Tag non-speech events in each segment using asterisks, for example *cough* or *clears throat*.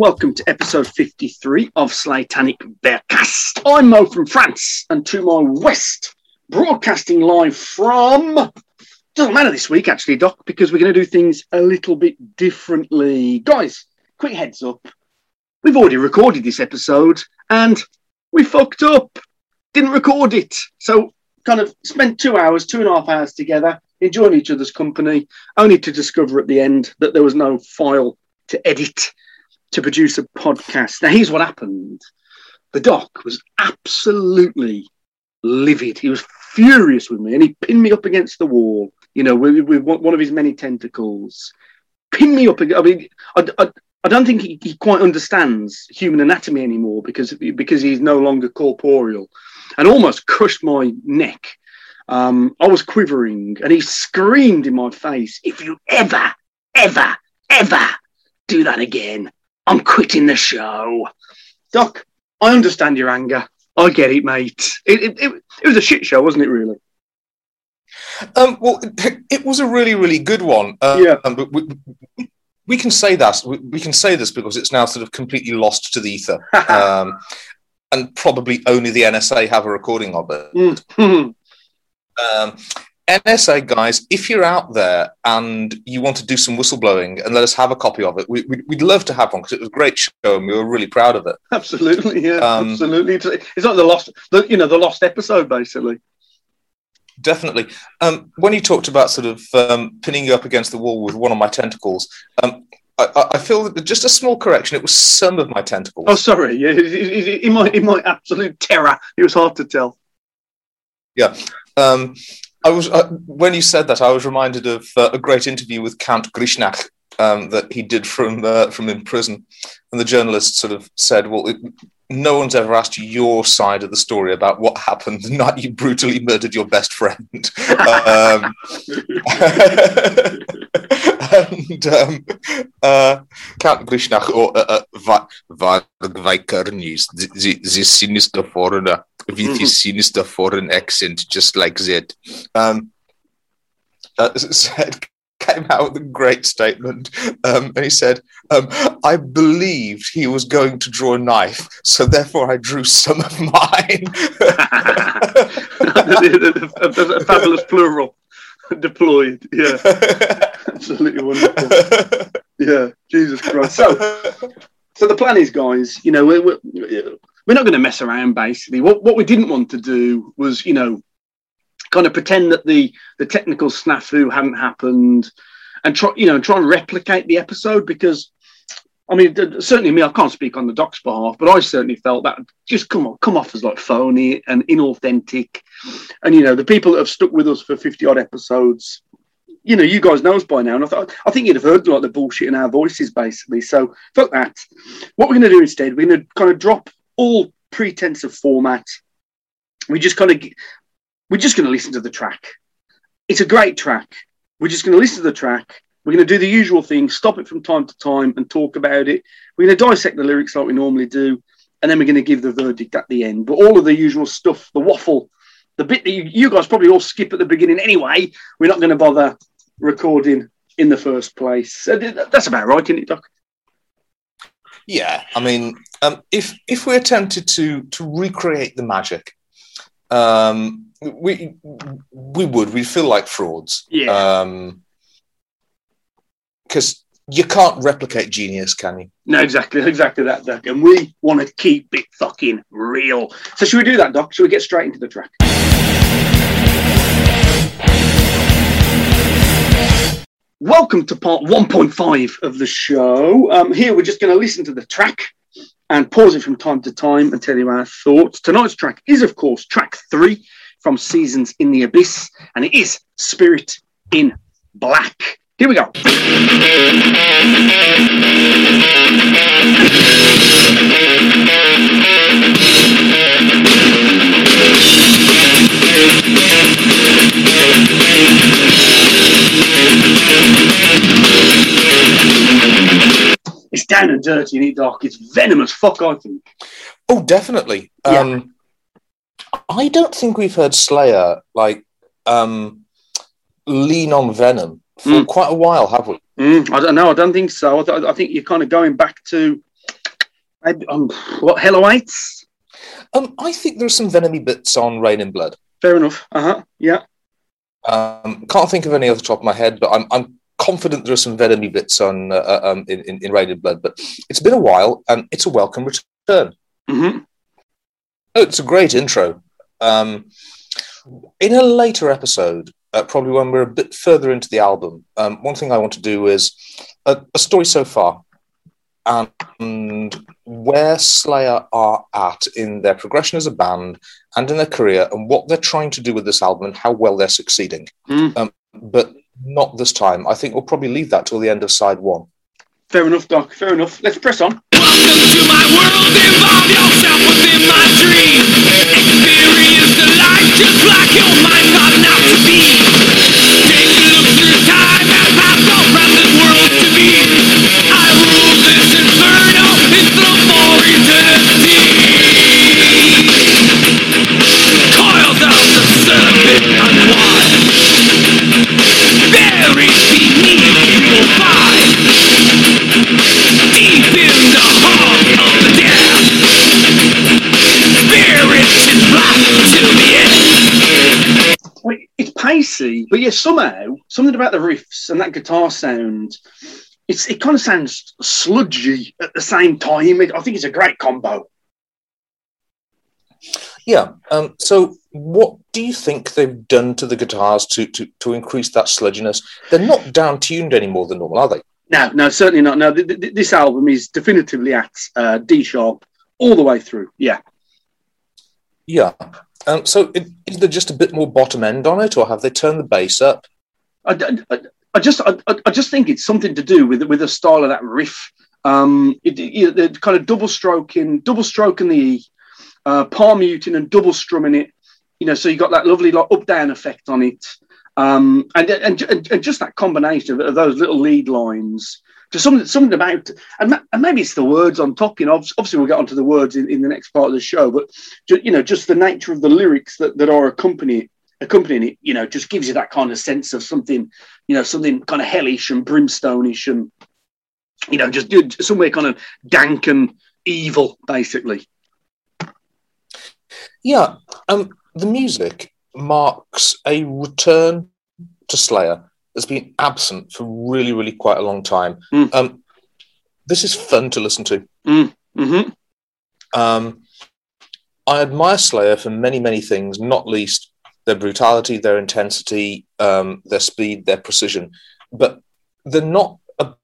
welcome to episode 53 of Slatanic Bearcast. I'm Mo from France, and to my west, broadcasting live from. Doesn't matter this week, actually, Doc, because we're going to do things a little bit differently. Guys, quick heads up. We've already recorded this episode, and we fucked up. Didn't record it. So, kind of spent two hours, two and a half hours together, enjoying each other's company, only to discover at the end that there was no file to edit to produce a podcast. Now, here's what happened the doc was absolutely livid. He was furious with me and he pinned me up against the wall, you know, with, with one of his many tentacles. Pinned me up. I mean, I, I, I don't think he, he, quite understands human anatomy anymore because, because he's no longer corporeal and almost crushed my neck. Um, I was quivering and he screamed in my face, If you ever, ever, ever do that again, I'm quitting the show. Doc, I understand your anger. I get it, mate. It, it, it, it was a shit show, wasn't it, really? Um, well, *laughs* it was a really, really good one. Uh, yeah. Um, but we, we, can say that. We, we, can say this because it's now sort of completely lost to the ether. *laughs* um, and probably only the NSA have a recording of it. Mm. *laughs* um, NSA guys, if you're out there and you want to do some whistleblowing and let us have a copy of it, we, would we'd love to have one because it was a great show and we were really proud of it. Absolutely, yeah, um, absolutely. It's like the lost, the, you know, the lost episode, basically. Definitely. Um, when you talked about sort of um, pinning you up against the wall with one of my tentacles, um, I, I, feel that just a small correction. It was some of my tentacles. Oh, sorry. Yeah, in my in my absolute terror, it was hard to tell. Yeah. Um, I was uh, when you said that, I was reminded of uh, a great interview with Count Grishnackh um, that he did from uh, from in prison, and the journalist sort of said, "Well, it, no one's ever asked you your side of the story about what happened the night you brutally murdered your best friend." um, and um, uh, Count Grishnackh or uh, uh, the sinister foreigner with his mm-hmm. sinister foreign accent, just like that. Um, uh, *laughs* said came out with a great statement, um, and he said, um, "I believed he was going to draw a knife, so therefore I drew some of mine." *laughs* a fabulous plural deployed. Yeah, *laughs* absolutely wonderful. Yeah, Jesus Christ. So, so the plan is, guys. You know, we're, we're we're not going to mess around. Basically, what what we didn't want to do was, you know, kind of pretend that the the technical snafu hadn't happened, and try you know try and replicate the episode because. I mean, certainly me. I can't speak on the doc's behalf, but I certainly felt that just come on, come off as like phony and inauthentic. And you know, the people that have stuck with us for fifty odd episodes, you know, you guys know us by now, and I thought I think you'd have heard like the bullshit in our voices, basically. So fuck that. What we're going to do instead, we're going to kind of drop all pretense of format. We just kind of, we're just going to listen to the track. It's a great track. We're just going to listen to the track. We're going to do the usual thing, stop it from time to time and talk about it. We're going to dissect the lyrics like we normally do, and then we're going to give the verdict at the end. But all of the usual stuff, the waffle, the bit that you, you guys probably all skip at the beginning anyway, we're not going to bother recording in the first place. That's about right, isn't it, Doc? Yeah, I mean, um, if if we attempted to to recreate the magic, um, we we would we feel like frauds. Yeah. Because um, you can't replicate genius, can you? No, exactly, exactly that, Doc. And we want to keep it fucking real. So should we do that, Doc? Should we get straight into the track? Welcome to part 1.5 of the show. Um, here we're just going to listen to the track and pause it from time to time and tell you our thoughts. Tonight's track is, of course, track three from Seasons in the Abyss, and it is Spirit in Black. Here we go. Dirty and it dark. It's venomous. Fuck, I think. Oh, definitely. Yeah. Um, I don't think we've heard Slayer like um, lean on Venom for mm. quite a while, have we? Mm, I don't know. I don't think so. I, th- I think you're kind of going back to Maybe, um, what Hell Awaits? Um, I think there's some venomy bits on Reign in Blood. Fair enough. Uh huh. Yeah. Um, can't think of any off the top of my head, but I'm, I'm confident there are some venomy bits on uh, uh, um, in, in, in Rain Blood. But it's been a while, and it's a welcome return. hmm Oh, it's a great intro. Um, in a later episode, uh, probably when we're a bit further into the album, um, one thing I want to do is a, a story so far and where Slayer are at in their progression as a band and in their career and what they're trying to do with this album and how well they're succeeding. Mm. Um, but not this time. I think we'll probably leave that till the end of side one. Fair enough, Doc. Fair enough. Let's press on. Welcome to my world, involve yourself within my dream. Experience the life just like your mind ought not to be. It's pacey, but yeah, somehow something about the riffs and that guitar sound. It's it kind of sounds sludgy at the same time. It, I think it's a great combo. Yeah. Um, so, what do you think they've done to the guitars to, to, to increase that sludginess? They're not down tuned any more than normal, are they? No, no, certainly not. No, th- th- this album is definitively at uh, D sharp all the way through. Yeah. Yeah. Um, so, i- is there just a bit more bottom end on it, or have they turned the bass up? I, I- I- just I, I- just think it's something to do with with the style of that riff. Um, it, it, the kind of double stroking, double stroking the E, uh, palm muting and double strumming it. You know, so you got that lovely like, up down effect on it, um, and, and and and just that combination of, of those little lead lines. Just something something about and, and maybe it's the words on top. You know, obviously we'll get onto the words in, in the next part of the show, but ju- you know, just the nature of the lyrics that, that are accompanying accompanying it. You know, just gives you that kind of sense of something you know, something kind of hellish and brimstone-ish and, you know, just, just somewhere kind of dank and evil, basically. Yeah. Um, the music marks a return to Slayer that's been absent for really, really quite a long time. Mm. Um, this is fun to listen to. Mm-hmm. Um, I admire Slayer for many, many things, not least their brutality, their intensity, um, their speed, their precision. But they're not a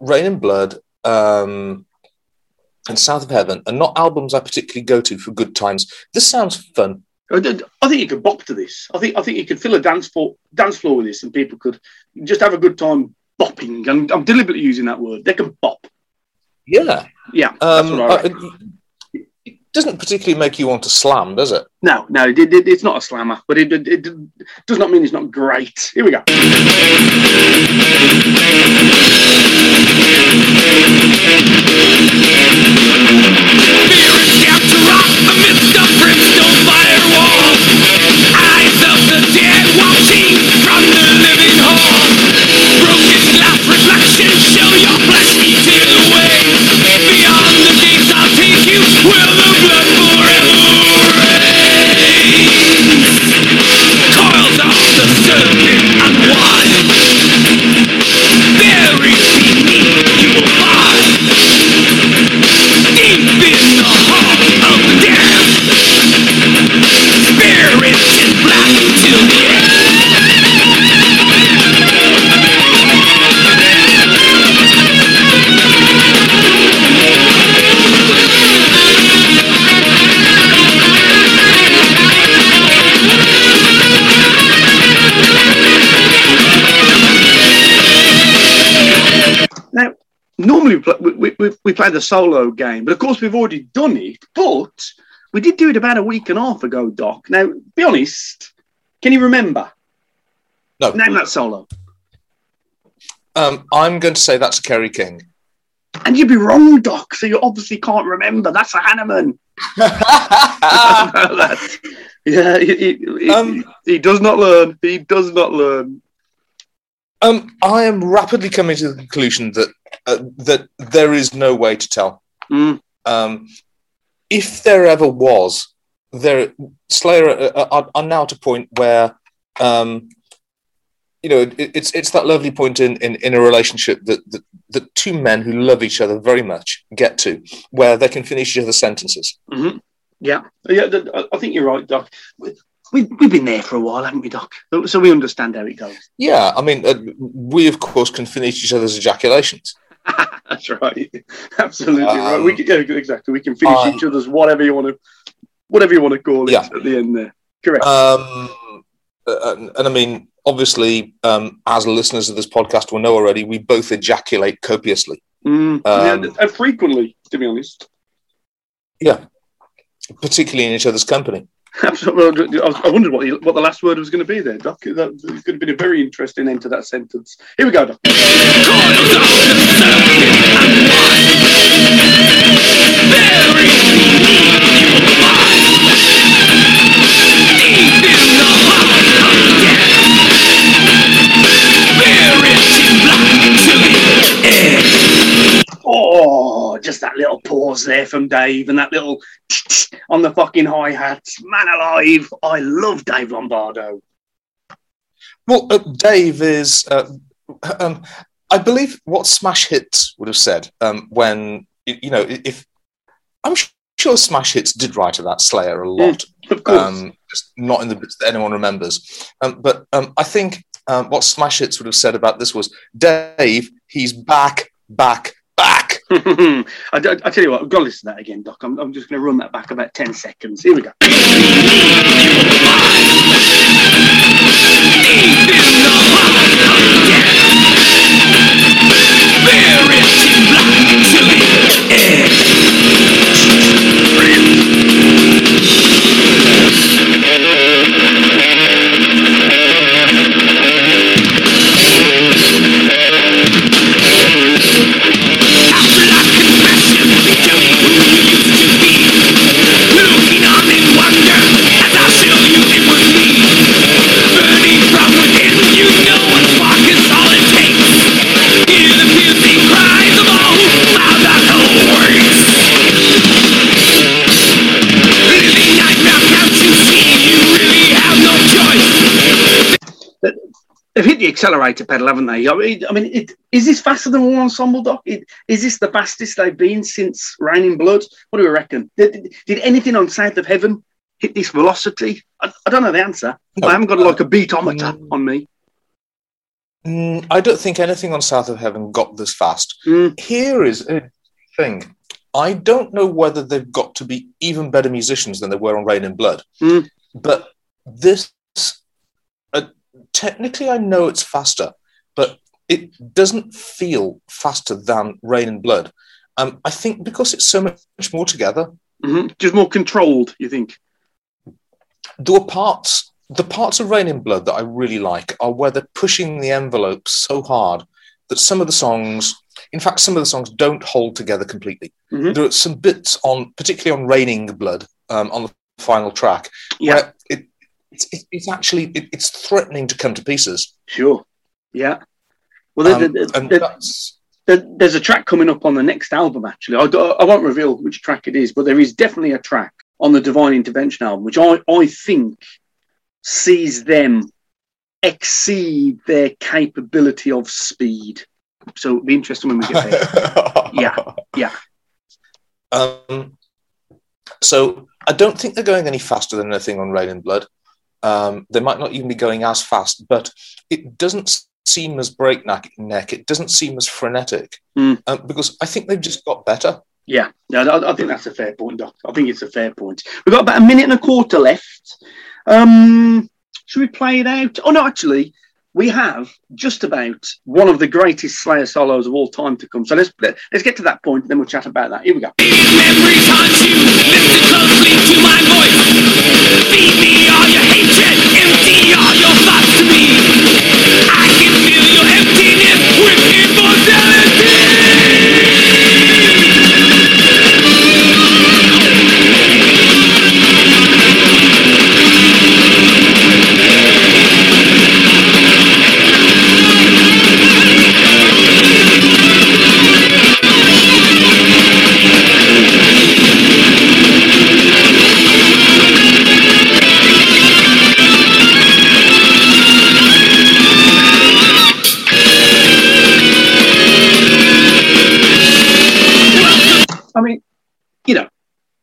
Reign in Blood um, and South of Heaven are not albums I particularly go to for good times. This sounds fun. I think you could bop to this. I think I think you could fill a dance floor dance floor with this, and people could just have a good time bopping. And I'm deliberately using that word. They can bop. Yeah. Yeah, that's Um, uh, it doesn't particularly make you want to slam, does it? No, no, it, it, it's not a slammer, but it, it, it does not mean it's not great. Here we go. Pl- we, we, we play the solo game, but of course we've already done it. But we did do it about a week and a half ago, Doc. Now, be honest, can you remember? No. Name that solo. Um, I'm going to say that's Kerry King. And you'd be wrong, Doc. So you obviously can't remember. That's a Hanneman. That's- *laughs* yeah, he, he, he- Um, he does not learn. He does not learn. Um, I am rapidly coming to the conclusion that uh, that there is no way to tell. Mm. Um, if there ever was, there Slayer are, are, are now at a point where, um, you know, it, it's it's that lovely point in, in, in a relationship that, that that two men who love each other very much get to, where they can finish each other's sentences. hmm Yeah, yeah. th- I- I think you're right, Doc. We, we, we've been there for a while, haven't we, Doc? So- So we understand how it goes. Yeah, I mean, uh, we of course can finish each other's ejaculations. *laughs* That's right. *laughs* Absolutely right. Um, We can, yeah, exactly. We can finish um, each other's whatever you want to, whatever you want to call it Yeah. at the end there. Correct. Um, uh, and, and I mean, obviously, um, as listeners of this podcast will know already, we both ejaculate copiously. Mm, um, yeah, uh, frequently, to be honest. Yeah, particularly in each other's company. *laughs* Absolutely. I wondered what the, what the last word was going to be there, Doc. That that could have been a very interesting end to that sentence. Here we go, Doc. Oh, just that little pause there from Dave and that little *tsk* on the fucking hi hats. Man alive, I love Dave Lombardo. Well, uh, Dave is, uh, um, I believe, what Smash Hits would have said um, when you know if I'm sure Smash Hits did write about Slayer a lot. Of course. um, just not in the bits that anyone remembers. Um, but um, I think um, what Smash Hits would have said about this was, Dave, he's back, back, back. *laughs* I, I, tell you what, I've got to listen to that again, Doc. I'm, I'm just going to run that back about 10 seconds. Here we go. They've hit the accelerator pedal, haven't they? I mean, I mean it, is this faster than War Ensemble, Doc? It, is this the fastest they've been since Reign in Blood? What do we reckon? Did, did, anything on South of Heaven hit this velocity? I, I don't know the answer. No. I haven't got like a beatometer Mm. on me. Mm, I don't think anything on South of Heaven got this fast. Mm. Here is a thing. I don't know whether they've got to be even better musicians than they were on Reign in Blood. Mm. But this, technically, I know it's faster, but it doesn't feel faster than Reign in Blood. Um, I think because it's so much more together, hmm Just more controlled, you think? there were parts the parts of reign in blood that i really like are where they're pushing the envelope so hard that some of the songs in fact some of the songs don't hold together completely Mhm. there are some bits on particularly on raining blood um, on the final track Yeah, where it, it's, it, it's actually it, it's threatening to come to pieces sure. Yeah. Well, there- Um, there- and there- there- there's a track coming up on the next album, actually. I, I won't reveal which track it is, but there is definitely a track on the Divine Intervention album, which I, I think sees them exceed their capability of speed. So it'll be interesting when we get there. *laughs* Yeah, yeah. Um, so I don't think they're going any faster than anything on Reign in Blood. Um, they might not even be going as fast, but it doesn't seem as breakneck. Neck. It doesn't seem as frenetic Mm. um, because I think they've just got better. Yeah, yeah, I, I think that's a fair point, Doc. I think it's a fair point. We've got about a minute and a quarter left. Um, should we play it out? Oh no, actually, we have just about one of the greatest Slayer solos of all time to come. So let's let's get to that point, and then we'll chat about that. Here we go. Memories haunt you. Listen closely to my voice. Feed me all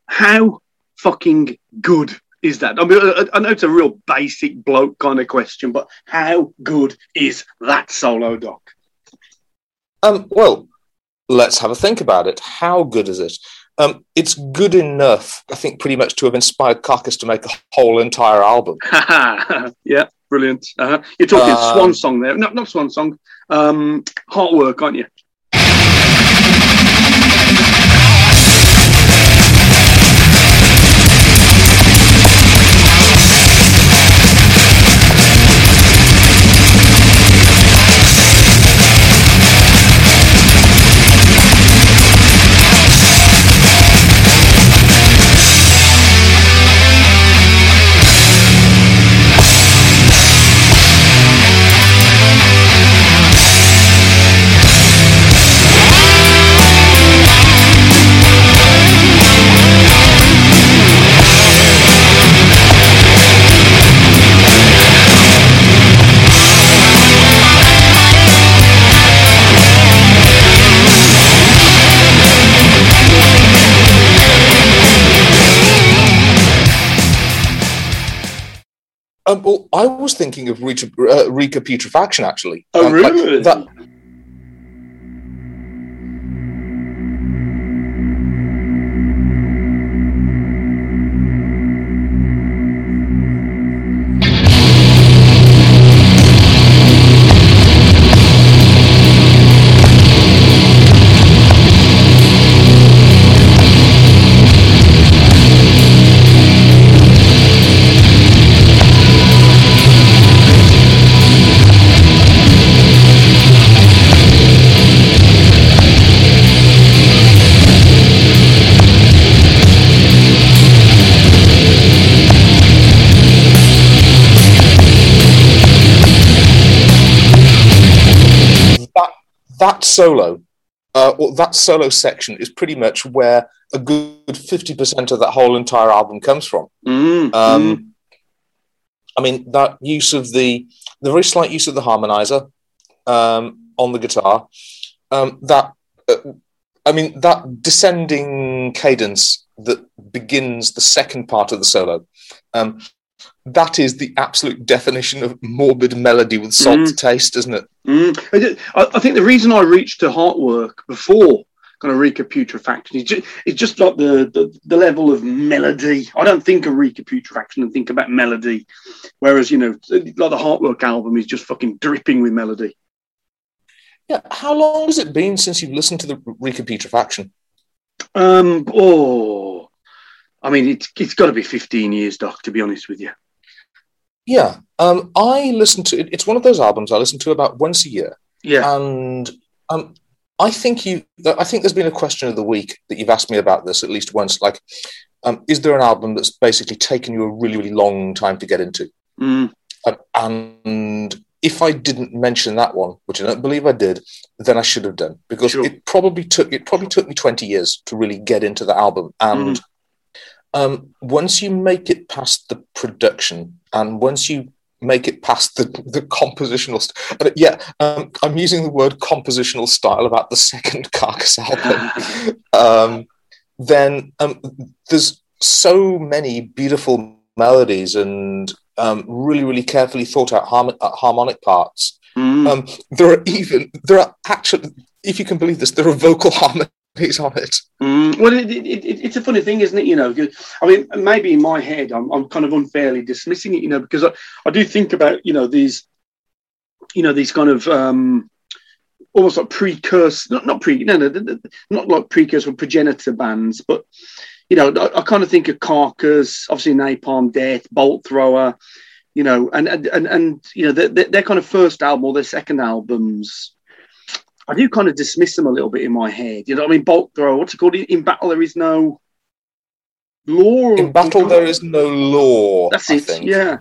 how fucking good is that? I mean, I, I know it's a real basic bloke kind of question, but how good is that solo, Doc? Um, well, let's have a think about it. How good is it? Um, it's good enough, I think, pretty much to have inspired Carcass to make a whole entire album. *laughs* yeah, brilliant. Uh, you're talking Um, Swan Song there. No, not Swan Song. Um, Heartwork, aren't you? Um, well, I was thinking of Rita, uh, Reek of Putrefaction, actually. Oh, Um, really? that, that solo, uh, or that solo section is pretty much where a good fifty percent of that whole entire album comes from. Mm, Um, mm. I mean, that use of the the very slight use of the harmonizer um, on the guitar, um, that uh, I mean, that descending cadence that begins the second part of the solo. Um, that is the absolute definition of morbid melody with salt Mm. taste, isn't it? Mm. I, I- think the reason I reached to Heartwork before kind of Reek of Putrefaction is just, it's just like the, the, the level of melody. I don't think of Reek of Putrefaction and think about melody, whereas, you know, like the Heartwork album is just fucking dripping with melody. Yeah. How long has it been since you've listened to the Reek of Putrefaction? Um, oh, I mean, it's, it's got to be 15 years, Doc, to be honest with you. Yeah. Um, I listen to it. It's one of those albums I listen to about once a year. Yeah. and um, I think you. I think there's been a question of the week that you've asked me about this at least once. Like, um, is there an album that's basically taken you a really, really long time to get into? Mm, Um, and if I didn't mention that one, which I don't believe I did, then I should have done because Sure. it probably took it probably took me twenty years to really get into the album. And um, once you make it past the production, and once you make it past the the compositional, st- uh, yeah, um, I'm using the word compositional style about the second *laughs* Carcass album *laughs* um, then um, there's so many beautiful melodies and um, really, really carefully thought out harmon- uh, harmonic parts. mm. Um, there are even there are actually, if you can believe this, there are vocal harmonies on it. Mm, well, it, it, it, it's a funny thing, isn't it? You know, I mean, maybe in my head, I'm, I'm kind of unfairly dismissing it, you know, because I, I do think about, you know, these, you know, these kind of um, almost like precursor, not not pre, no, no, no, no, not like precursor or progenitor bands, but you know, I, I kind of think of Carcass, obviously Napalm Death, Bolt Thrower, you know, and and and, and you know, their their kind of first album or their second albums. I do kind of dismiss them a little bit in my head. You know, what I mean, Bolt Thrower. What's it called? In, in battle, there is no law. In battle, there is no law. That's I it. think. Yeah.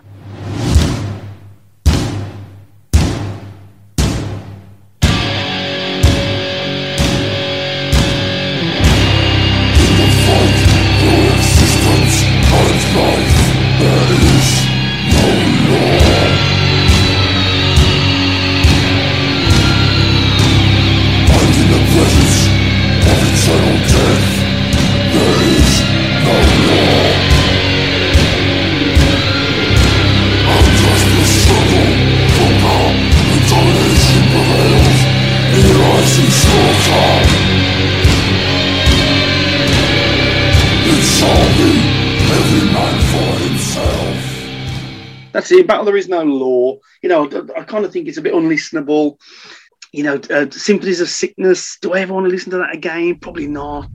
That's it. Battle There Is No Law. You know, I, I kind of think it's a bit unlistenable. You know, uh, Symphonies of Sickness. Do I ever want to listen to that again? Probably not.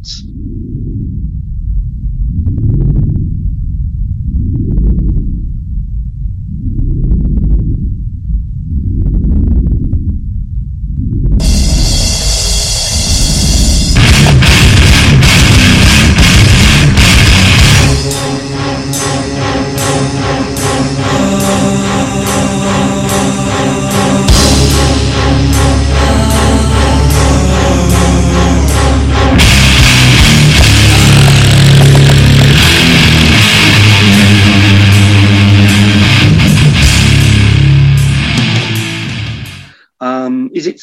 Is it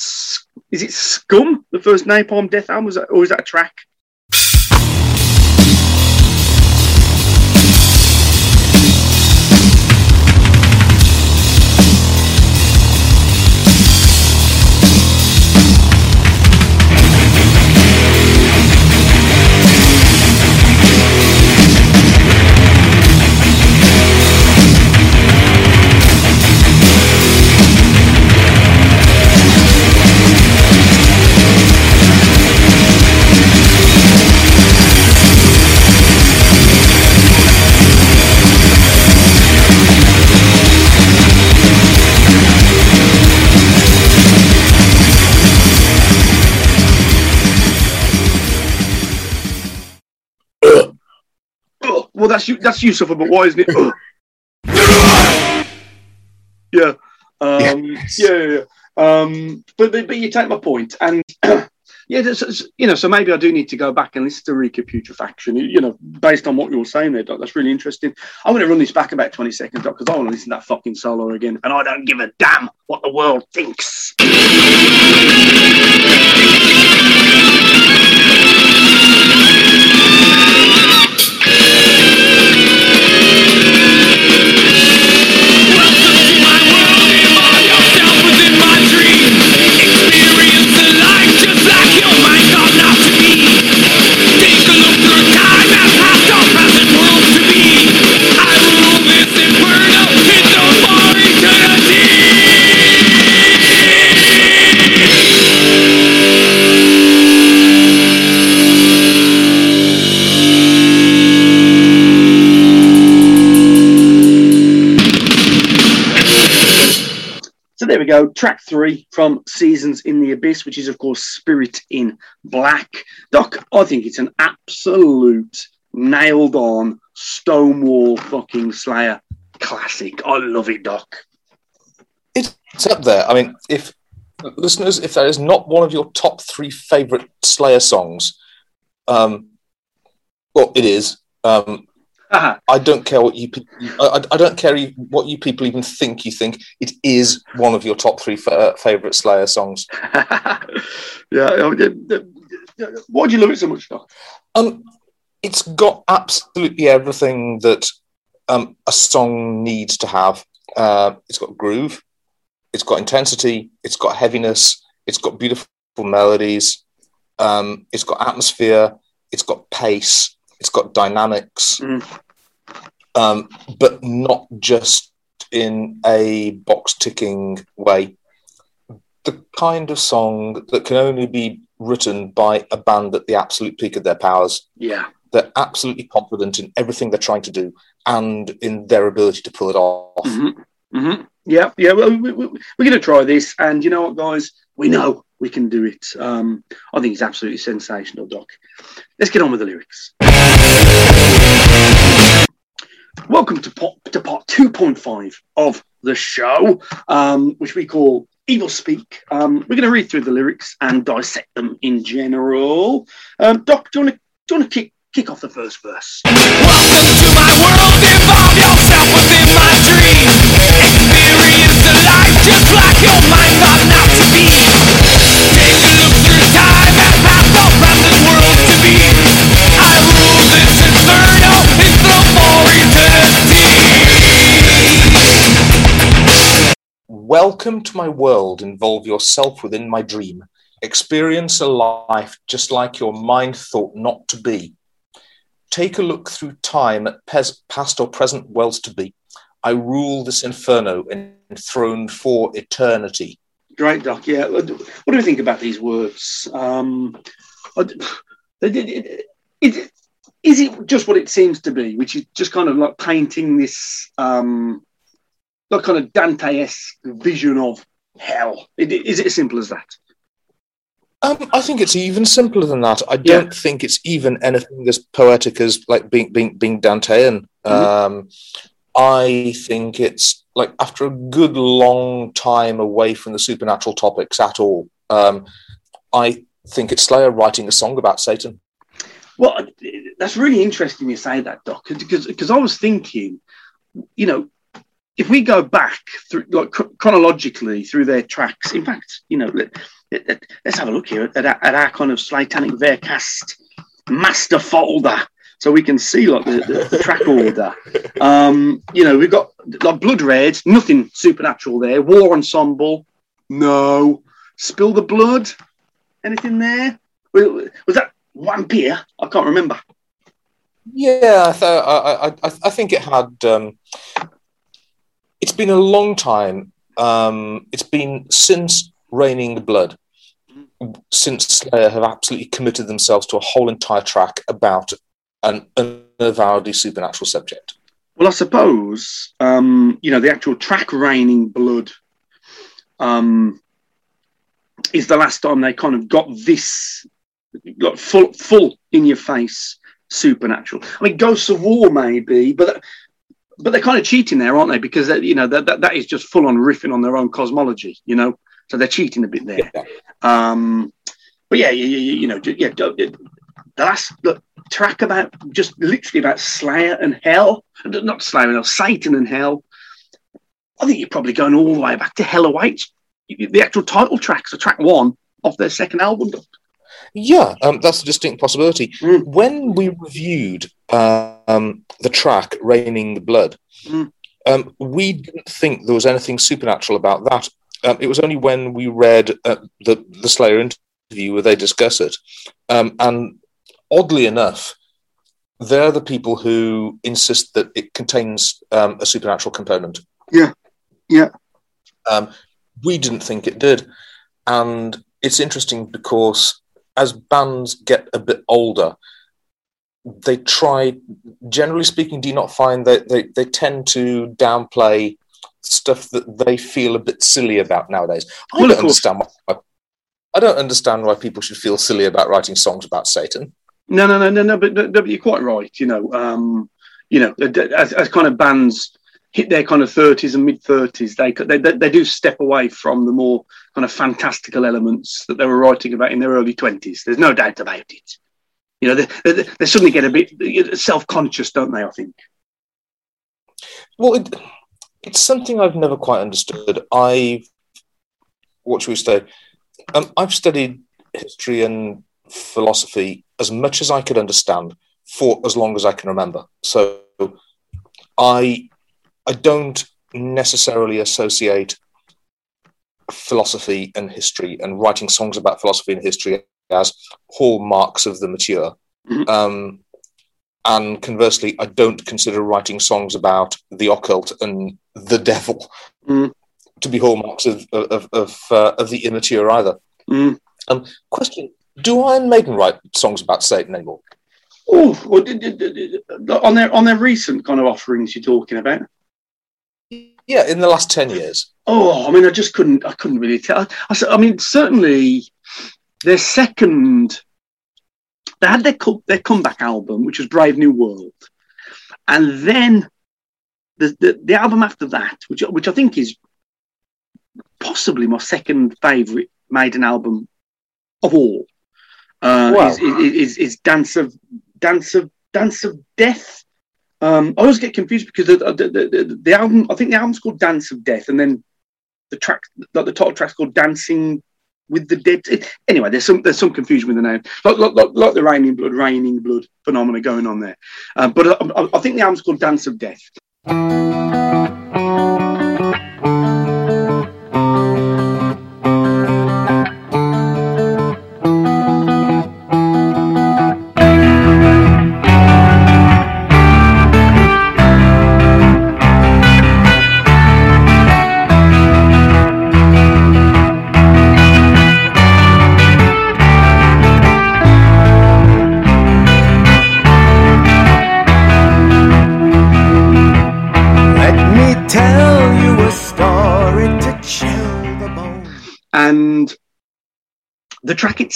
is it Scum? The first Napalm Death album, or is that a track? Well, that's you. That's you suffer, but why isn't it? *laughs* Yeah. Um, Yes. yeah, yeah, yeah. Um, but, but but you take my point, and *clears throat* yeah, there's- you know, so maybe I do need to go back and listen to Reek of Putrefaction. You know, based on what you were saying there, Doc. That's really interesting. I'm going to run this back about 20 seconds, Doc, because I want to listen to that fucking solo again, and I don't give a damn what the world thinks. So there we go. Track three from Seasons in the Abyss, which is, of course, Spirit in Black. Doc, I think it's an absolute nailed on Stonewall fucking Slayer classic. I love it, Doc. It's up there. I mean, if listeners, if that is not one of your top three favorite Slayer songs, um, well, it is. Um. *laughs* I don't care what you. pe- I, I don't care what you people even think. You think it is one of your top three fa- favorite Slayer songs. *laughs* yeah. uh, yeah, yeah. Why do you love it so much, Doc? Um, it's got absolutely everything that um, a song needs to have. Uh, it's got groove, it's got intensity, it's got heaviness, it's got beautiful melodies, um, it's got atmosphere, it's got pace, it's got dynamics, Mm. um, but not just in a box ticking way. The kind of song that can only be written by a band at the absolute peak of their powers Yeah. they're absolutely confident in everything they're trying to do and in their ability to pull it off. hmm hmm Yeah, yeah. Well, we, we, we're going to try this, and you know what, guys? We know we can do it. Um, I think it's absolutely sensational, Doc. Let's get on with the lyrics. Welcome to part, to part 2.5 of the show, um, which we call Evil Speak. Um, we're going to read through the lyrics and dissect them in general. Um, Doc, do you want to kick kick off the first verse? Welcome to my world, involve yourself within my dream. Experience the life just like your mind ought not to be. Welcome to my world. Involve yourself within my dream. Experience a life just like your mind thought not to be. take a look through time at pes- past or present worlds to be. I rule this inferno enthroned for eternity. Great, Doc. Yeah. What do you think about these words? Um, is, is it just what it seems to be, which is just kind of like painting this, um, like kind of Dante-esque vision of hell? Is it as simple as that? Um, I think it's even simpler than that. I don't Yeah. think it's even anything as poetic as like being being being Dantean. Mhm. Um, I think it's like after a good long time away from the supernatural topics at all. Um, I think it's Slayer writing a song about Satan. Well, that's really interesting you say that, Doc, because because I was thinking, you know, if we go back through like chronologically through their tracks, in fact, you know, let, let, us have a look here at, our- at our kind of Slatanic Vercast master folder, so we can see like the, the track order. Um, you know, we've got like Blood Red, nothing supernatural there. War Ensemble, no. Spill the Blood, anything there? Was that Vampire? I can't remember. Yeah, I, I, I, I think it had. Um, it's been a long time. Um, it's been since Raining Blood, since Slayer have absolutely committed themselves to a whole entire track about an unavowedly supernatural subject. Well, I suppose um, you know the actual track "Raining Blood" um, is the last time they kind of got this like full, full in your face supernatural. I mean, Ghosts of War maybe, but but they're kind of cheating there, aren't they? Because that, you know that, that that is just full on riffing on their own cosmology, you know. So they're cheating a bit there. Yeah. Um, but yeah, you, you, you know, yeah, the last track about just literally about Slayer and hell, And not Slayer and hell, Satan and hell. I think you're probably going all the way back to Hell Awaits, the actual title track, so track one of their second album. Yeah, um, that's a distinct possibility. Mm. When we reviewed um, the track "Raining the Blood," Mm. um, we didn't think there was anything supernatural about that. Um, it was only when we read uh, the the Slayer interview where they discuss it, um, and oddly enough, they're the people who insist that it contains um, a supernatural component. Yeah. Yeah. Um, we didn't think it did, and it's interesting because as bands get a bit older, they try, generally speaking, do you not find that they, they tend to downplay stuff that they feel a bit silly about nowadays? I Well, don't understand why. I don't understand why people should feel silly about writing songs about Satan. No, no, no, no, no, but, no, but you're quite right. You know, um, you know, as, as kind of bands hit their kind of thirties and mid thirties, they, they they do step away from the more kind of fantastical elements that they were writing about in their early twenties. There's no doubt about it. You know, they, they, they suddenly get a bit self conscious, don't they? I think. Well, it, it's something I've never quite understood. I, what should we say? Um, I've studied history and philosophy as much as I could understand for as long as I can remember. So, I, I don't necessarily associate philosophy and history and writing songs about philosophy and history as hallmarks of the mature. Mhm. Um, and conversely, I don't consider writing songs about the occult and the devil Mm. to be hallmarks of of of, uh, of the immature either. Mm. Um, question: Do Iron Maiden write songs about Satan anymore? Oh, well, on their on their recent kind of offerings you're talking about. Yeah, in the last ten years. Oh, I mean, I just couldn't. I couldn't really tell. I mean, certainly their second. They had their their comeback album, which was Brave New World, and then the the, the album after that, which which I think is possibly my second favourite Maiden album of all, uh, Wow. is, is, is is Dance of Dance of Dance of Death. Um, I always get confused because the, the, the, the, album, I think the album's called Dance of Death, and then the track, like the title track's called Dancing with the Dead. It- anyway, there's some there's some confusion with the name, like like, like, like the Raining Blood, Raining Blood phenomena going on there. Um, but I, I think the album's called Dance of Death.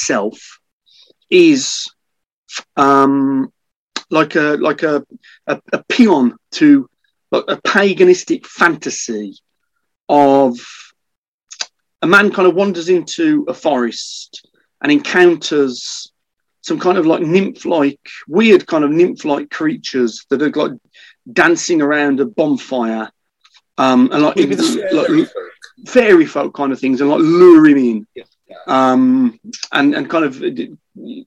Itself is um, like a like a, a, a paean to like a paganistic fantasy of a man kind of wanders into a forest and encounters some kind of like nymph-like, weird kind of nymph-like creatures that are like dancing around a bonfire, um, and like, the like fairy folk. fairy folk kind of things, and like lure him in, Yeah. Um, and and kind of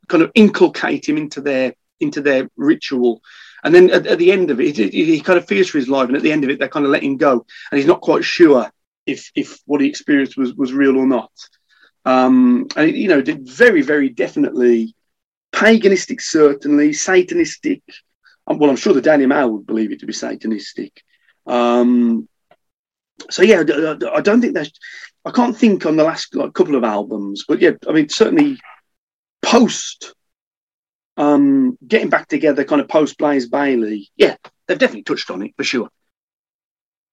kind of inculcate him into their into their ritual. And then at, at the end of it, he, he kind of fears for his life, and at the end of it, they kind of let him go, and he's not quite sure if if what he experienced was was real or not. Um, and it, you know, did very very definitely paganistic, certainly satanistic. um, Well, I'm sure the Daily Mail would believe it to be satanistic. Um, so yeah, I- I I don't think there's. I can't think on the last like, couple of albums, but yeah, I mean certainly post um, getting back together, kind of post Blaze Bayley. Yeah, they've definitely touched on it for sure.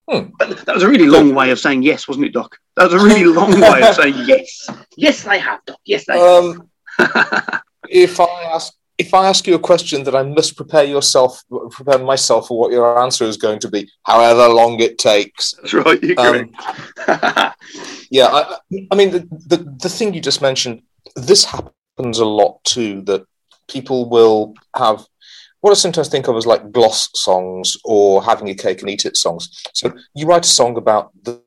Hmm. But that was a really long way of saying yes, wasn't it, Doc? That was a really *laughs* long way of saying yes. Yes, they have, Doc. Yes, they Um, have. *laughs* if I ask if I ask you a question that I must prepare yourself prepare myself for what your answer is going to be, however long it takes. That's right. You're Um. *laughs* Yeah, I, I mean the, the the thing you just mentioned. This happens a lot too. That people will have what I sometimes think of as like gloss songs or having your cake and eat it songs. So you write a song about the.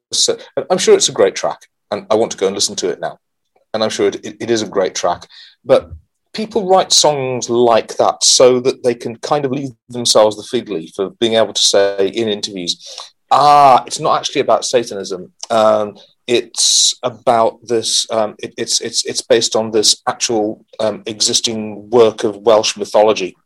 I'm sure it's a great track, and I want to go and listen to it now. And I'm sure it, it, it is a great track, but people write songs like that so that they can kind of leave themselves the fig leaf of being able to say in interviews, ah, it's not actually about Satanism. Um, it's about this. Um, it, it's it's it's based on this actual um, existing work of Welsh mythology,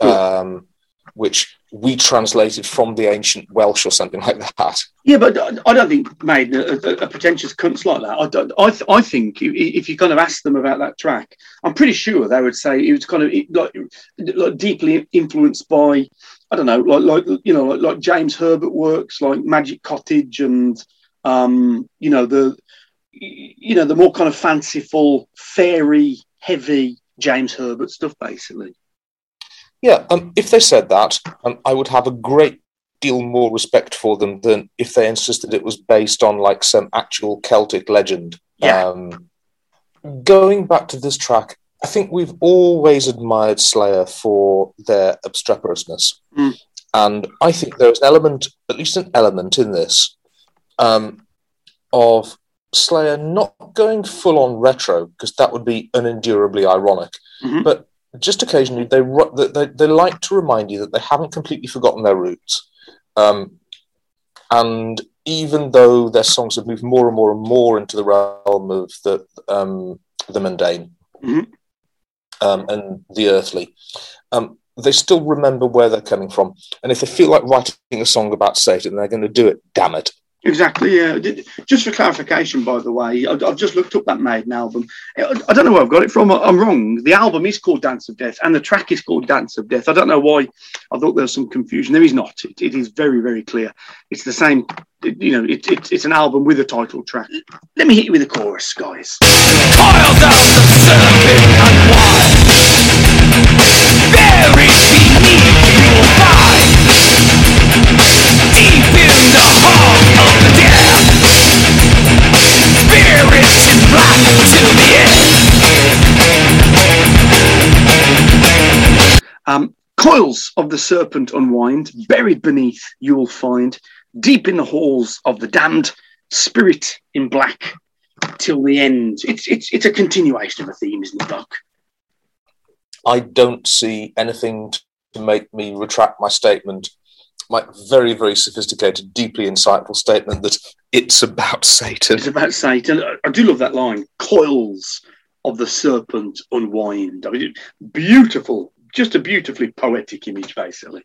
um, which we translated from the ancient Welsh or something like that. Yeah, but I don't think made a, a, pretentious cunts like that. I, don't, I, th- I think if you kind of ask them about that track, I'm pretty sure they would say it was kind of like, like deeply influenced by, I don't know, like like you know, like, like James Herbert works, like Magic Cottage, and um, you know the, you know the more kind of fanciful, fairy heavy James Herbert stuff, basically. Yeah, um, if they said that, um, I would have a great deal more respect for them than if they insisted it was based on like some actual Celtic legend. Yeah. Um, going back to this track, I think we've always admired Slayer for their obstreperousness. Mm. And I think there's an element, at least an element in this, um, of Slayer not going full on retro, because that would be unendurably ironic. Mhm. But just occasionally, they, they, they, like to remind you that they haven't completely forgotten their roots. Um, and even though their songs have moved more and more and more into the realm of the, um, the mundane Mhm. um, and the earthly, um, they still remember where they're coming from. And if they feel like writing a song about Satan, they're going to do it, damn it. Exactly. Yeah. Just for clarification, by the way, I've, just looked up that Maiden album. I don't know where I've got it from. I'm wrong. The album is called Dance of Death, and the track is called Dance of Death. I don't know why. I thought there was some confusion. There is not. It, it is very, very clear. It's the same. you know, it, it, it's an album with a title track. Let me hit you with a chorus, guys. Coiled up the Buried beneath your Deep in the heart Um, coils of the serpent unwind, buried beneath you will find, deep in the halls of the damned, spirit in black till the end. It's it's it's a continuation of a theme, isn't it, Doc? I don't see anything to make me retract my statement, my very, very sophisticated, deeply insightful statement that it's about *laughs* Satan. It's about Satan. I- do love that line. Coils of the serpent unwind. I mean, beautiful, just a beautifully poetic image, basically.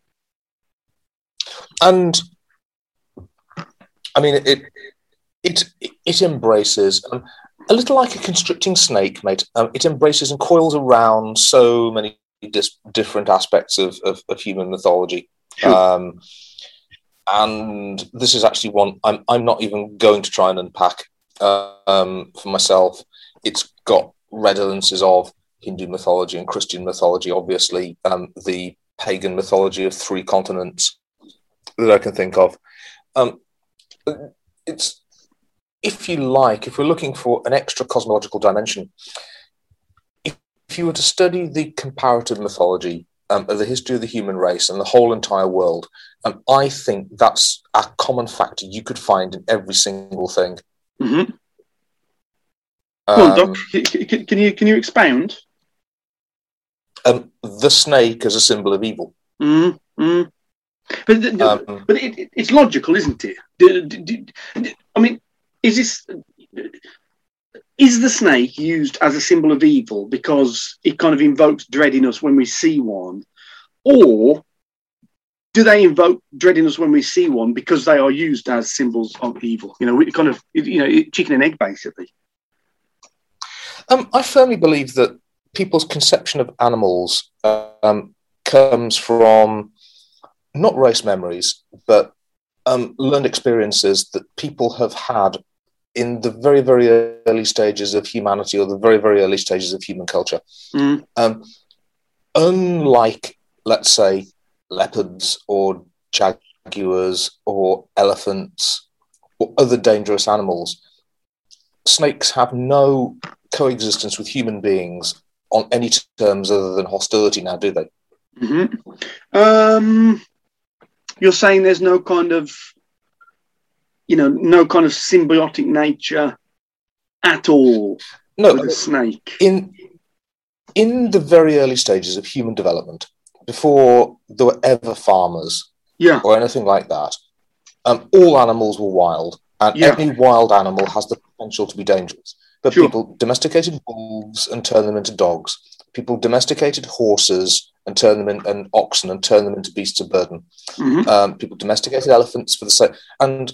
And I mean, it it it embraces um, a little like a constricting snake, mate. Um, it embraces and coils around so many dis- different aspects of, of, of human mythology. Sure. Um, and this is actually one I'm I'm not even going to try and unpack um, for myself. It's got redundancies of Hindu mythology and Christian mythology. Obviously, um, the pagan mythology of three continents that I can think of. Um, it's if you like, if we're looking for an extra cosmological dimension, if, if you were to study the comparative mythology um, of the history of the human race and the whole entire world, And I think that's a common factor you could find in every single thing. Mm-hmm. Come on, Um, Doc. Can, can- can you can you expound? um, the snake as a symbol of evil. Mm, mm. But the- the- Um, but it, it- it's logical, isn't it? Do- I mean, is this is the snake used as a symbol of evil because it kind of invokes dread in us when we see one, or do they invoke dread in us when we see one because they are used as symbols of evil? You know, kind of you know chicken and egg basically. Um, I firmly believe that people's conception of animals um, comes from not race memories, but um, learned experiences that people have had in the very, very early stages of humanity or the very, very early stages of human culture. Mm. Um, unlike, let's say, leopards or jaguars or elephants or other dangerous animals, snakes have no coexistence with human beings on any terms other than hostility now, do they? hmm Um, you're saying there's no kind of, you know, no kind of symbiotic nature at all No, with a snake. in in the very early stages of human development, before there were ever farmers Yeah, or anything like that, um, all animals were wild, and Yeah. any wild animal has the potential to be dangerous. But Sure. people domesticated wolves and turned them into dogs. People domesticated horses and turned them in, and oxen and turned them into beasts of burden. hmm Um, people domesticated elephants for the sake, and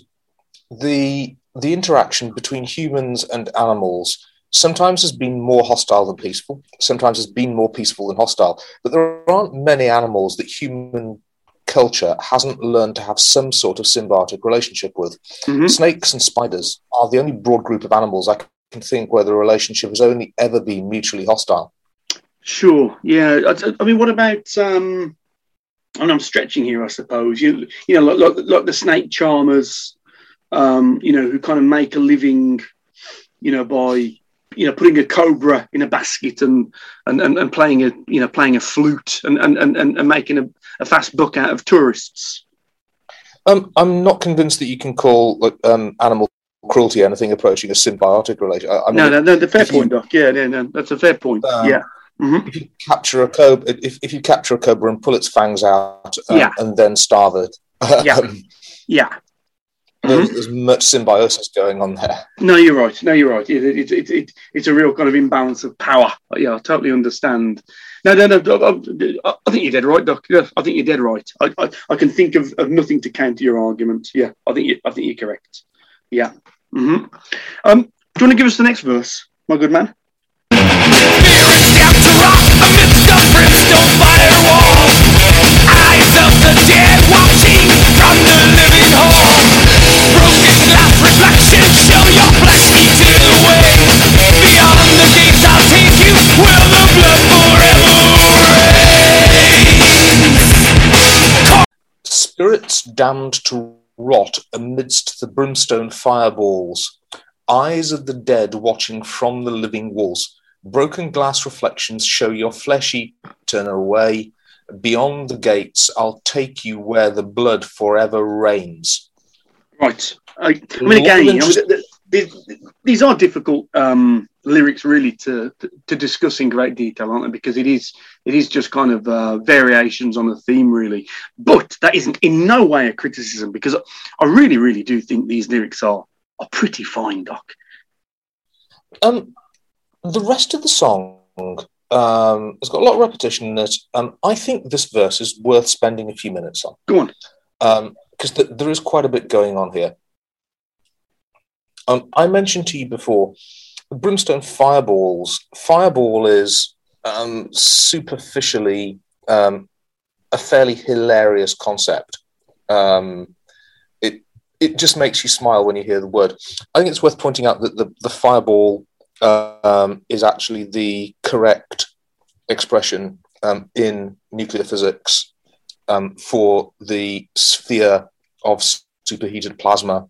the the interaction between humans and animals sometimes has been more hostile than peaceful. Sometimes has been more peaceful than hostile. But there aren't many animals that human culture hasn't learned to have some sort of symbiotic relationship with. hmm Snakes and spiders are the only broad group of animals I can think where the relationship has only ever been mutually hostile. Sure. Yeah. I, I mean, what about? Um, and I'm stretching here, I suppose. You, you know, like, like, like the snake charmers, um, you know, who kind of make a living, you know, by you know putting a cobra in a basket and and, and, and playing a you know playing a flute and and, and, and making a, a fast buck out of tourists. Um, I'm not convinced that you can call like, um, animal cruelty anything approaching a symbiotic relation. I, I mean, no, no, no, the fair if you- point, Doc. Yeah, yeah, no, that's a fair point. Um, yeah. hmm if you capture a cobra, if, if you capture a cobra and pull its fangs out um, Yeah. and then starve it, Yeah. *laughs* Yeah. There's, there's much symbiosis going on there. No, you're right. No, you're right. It, it, it, it, it's a real kind of imbalance of power. Yeah, I totally understand. No, no, no. I, I, I think you're dead right, Doc. Yeah, I think you're dead right. I, I, I can think of, of nothing to counter your argument. Yeah, I think you, I think you're correct. Yeah. hmm Um, do you want to give us the next verse, my good man? Spirits down to rock amidst the brimstone firewall. Eyes of the dead watching from the living hall. Spirits damned to rot amidst the brimstone fireballs. Eyes of the dead watching from the living walls. Broken glass reflections show your flesh eaten away. Beyond the gates, I'll take you where the blood forever reigns. Right. I, I mean, again, you know, th- th- these, are difficult um, lyrics, really, to, to to discuss in great detail, aren't they? Because it is it is just kind of uh, variations on a theme, really. But that isn't in no way a criticism, because I really, really do think these lyrics are are pretty fine, Doc. Um, the rest of the song um, has got a lot of repetition in it. Um, I think this verse is worth spending a few minutes on. Go on. because th- there is quite a bit going on here. Um, I mentioned to you before brimstone fireballs. Fireball is um, superficially um, a fairly hilarious concept. Um, it it just makes you smile when you hear the word. I think it's worth pointing out that the, the fireball um, is actually the correct expression um, in nuclear physics for the sphere of superheated plasma,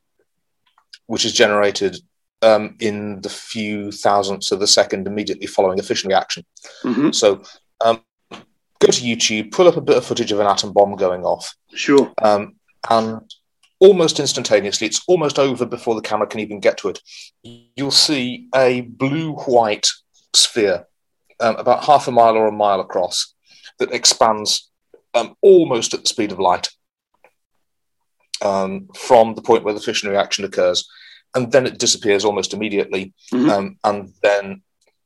which is generated um, in the few thousandths of a second immediately following a fission reaction. hmm So um, go to YouTube, pull up a bit of footage of an atom bomb going off, Sure. um, and almost instantaneously, it's almost over before the camera can even get to it. You'll see a blue white sphere um, about half a mile or a mile across that expands um, almost at the speed of light um, from the point where the fission reaction occurs. And then it disappears almost immediately. Mhm. Um, and then,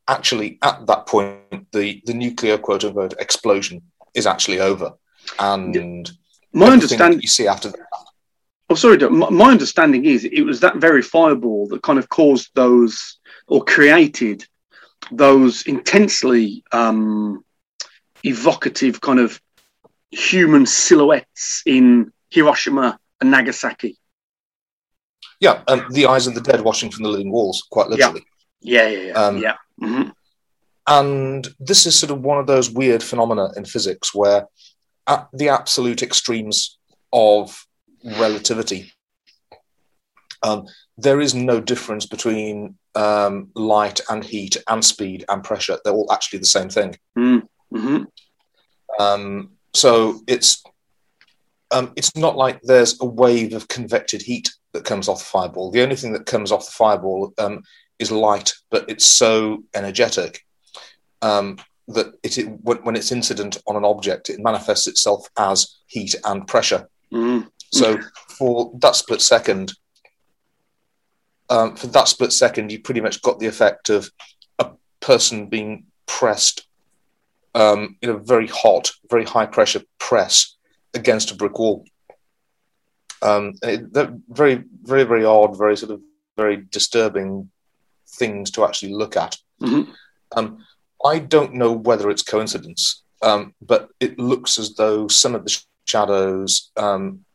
actually, at that point, the, the nuclear quote unquote explosion is actually over. And My everything that understanding. you see after that Oh, sorry. My, my understanding is it was that very fireball that kind of caused those or created those intensely um, evocative kind of human silhouettes in Hiroshima and Nagasaki. Yeah, um, the eyes of the dead washing from the living walls, quite literally. Yeah, yeah, yeah. Um, yeah. hmm And this is sort of one of those weird phenomena in physics where, at the absolute extremes of relativity, um, there is no difference between um, light and heat and speed and pressure. They're all actually the same thing. hmm Um, so it's um, it's not like there's a wave of convected heat that comes off the fireball. The only thing that comes off the fireball um, is light, but it's so energetic um, that it, it when, when it's incident on an object, it manifests itself as heat and pressure. hmm So for that split second, um, for that split second, you pretty much got the effect of a person being pressed um, in a very hot, very high pressure press against a brick wall. Um, it, they're very, very, very odd, very sort of very disturbing things to actually look at. Mhm. Um, I don't know whether it's coincidence, um, but it looks as though some of the sh- shadows. Um,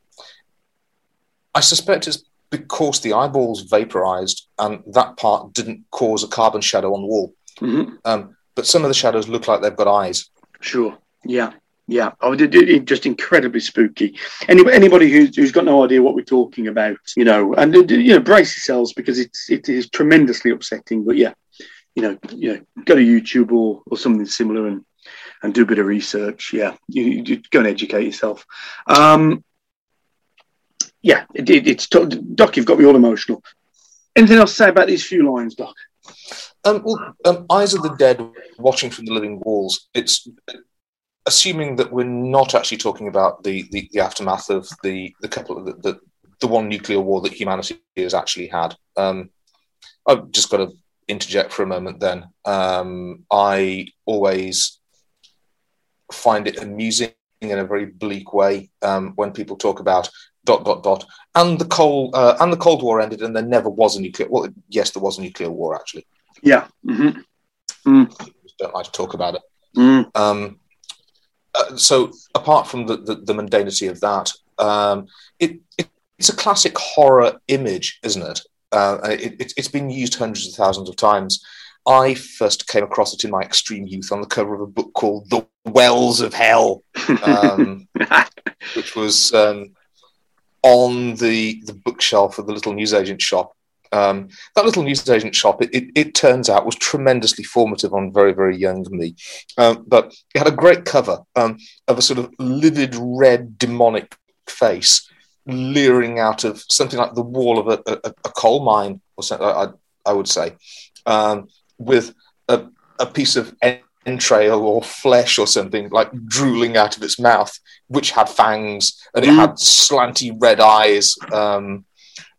I suspect it's because the eyeballs vaporized and that part didn't cause a carbon shadow on the wall. hmm Um, but some of the shadows look like they've got eyes. Sure. Yeah. Yeah. Oh, just incredibly spooky. Anybody, anybody who's, who's got no idea what we're talking about, you know, and you know, brace yourselves because it's it is tremendously upsetting. But yeah, you know, you know, go to YouTube or or something similar and and do a bit of research. Yeah, you, you go and educate yourself. Um, yeah, it, it, it's Doc. You've got me all emotional. Anything else to say about these few lines, Doc? Um, well, um, Eyes of the Dead, watching from the living walls. It's assuming that we're not actually talking about the, the, the aftermath of the the couple of the, the the one nuclear war that humanity has actually had. Um, I've just got to interject for a moment. Then um, I always find it amusing in a very bleak way um, when people talk about dot dot dot and the cold uh, and the Cold War ended and there never was a nuclear. Well, yes, there was a nuclear war actually Yeah. hmm just don't like to talk about it. Mm. Um, uh, so apart from the, the, the mundanity of that, um, it, it it's a classic horror image, isn't it? Uh, it, it? It's been used hundreds of thousands of times. I first came across it in my extreme youth on the cover of a book called The Wells of Hell, um, *laughs* which was um, on the, the bookshelf of the little newsagent shop. Um, that little newsagent shop, it, it, it turns out, was tremendously formative on very, very young me. Um, but it had a great cover um, of a sort of livid red demonic face leering out of something like the wall of a, a, a coal mine, or something, I, I would say, um, with a, a piece of entrail or flesh or something like drooling out of its mouth, which had fangs and it Mm. had slanty red eyes. Um,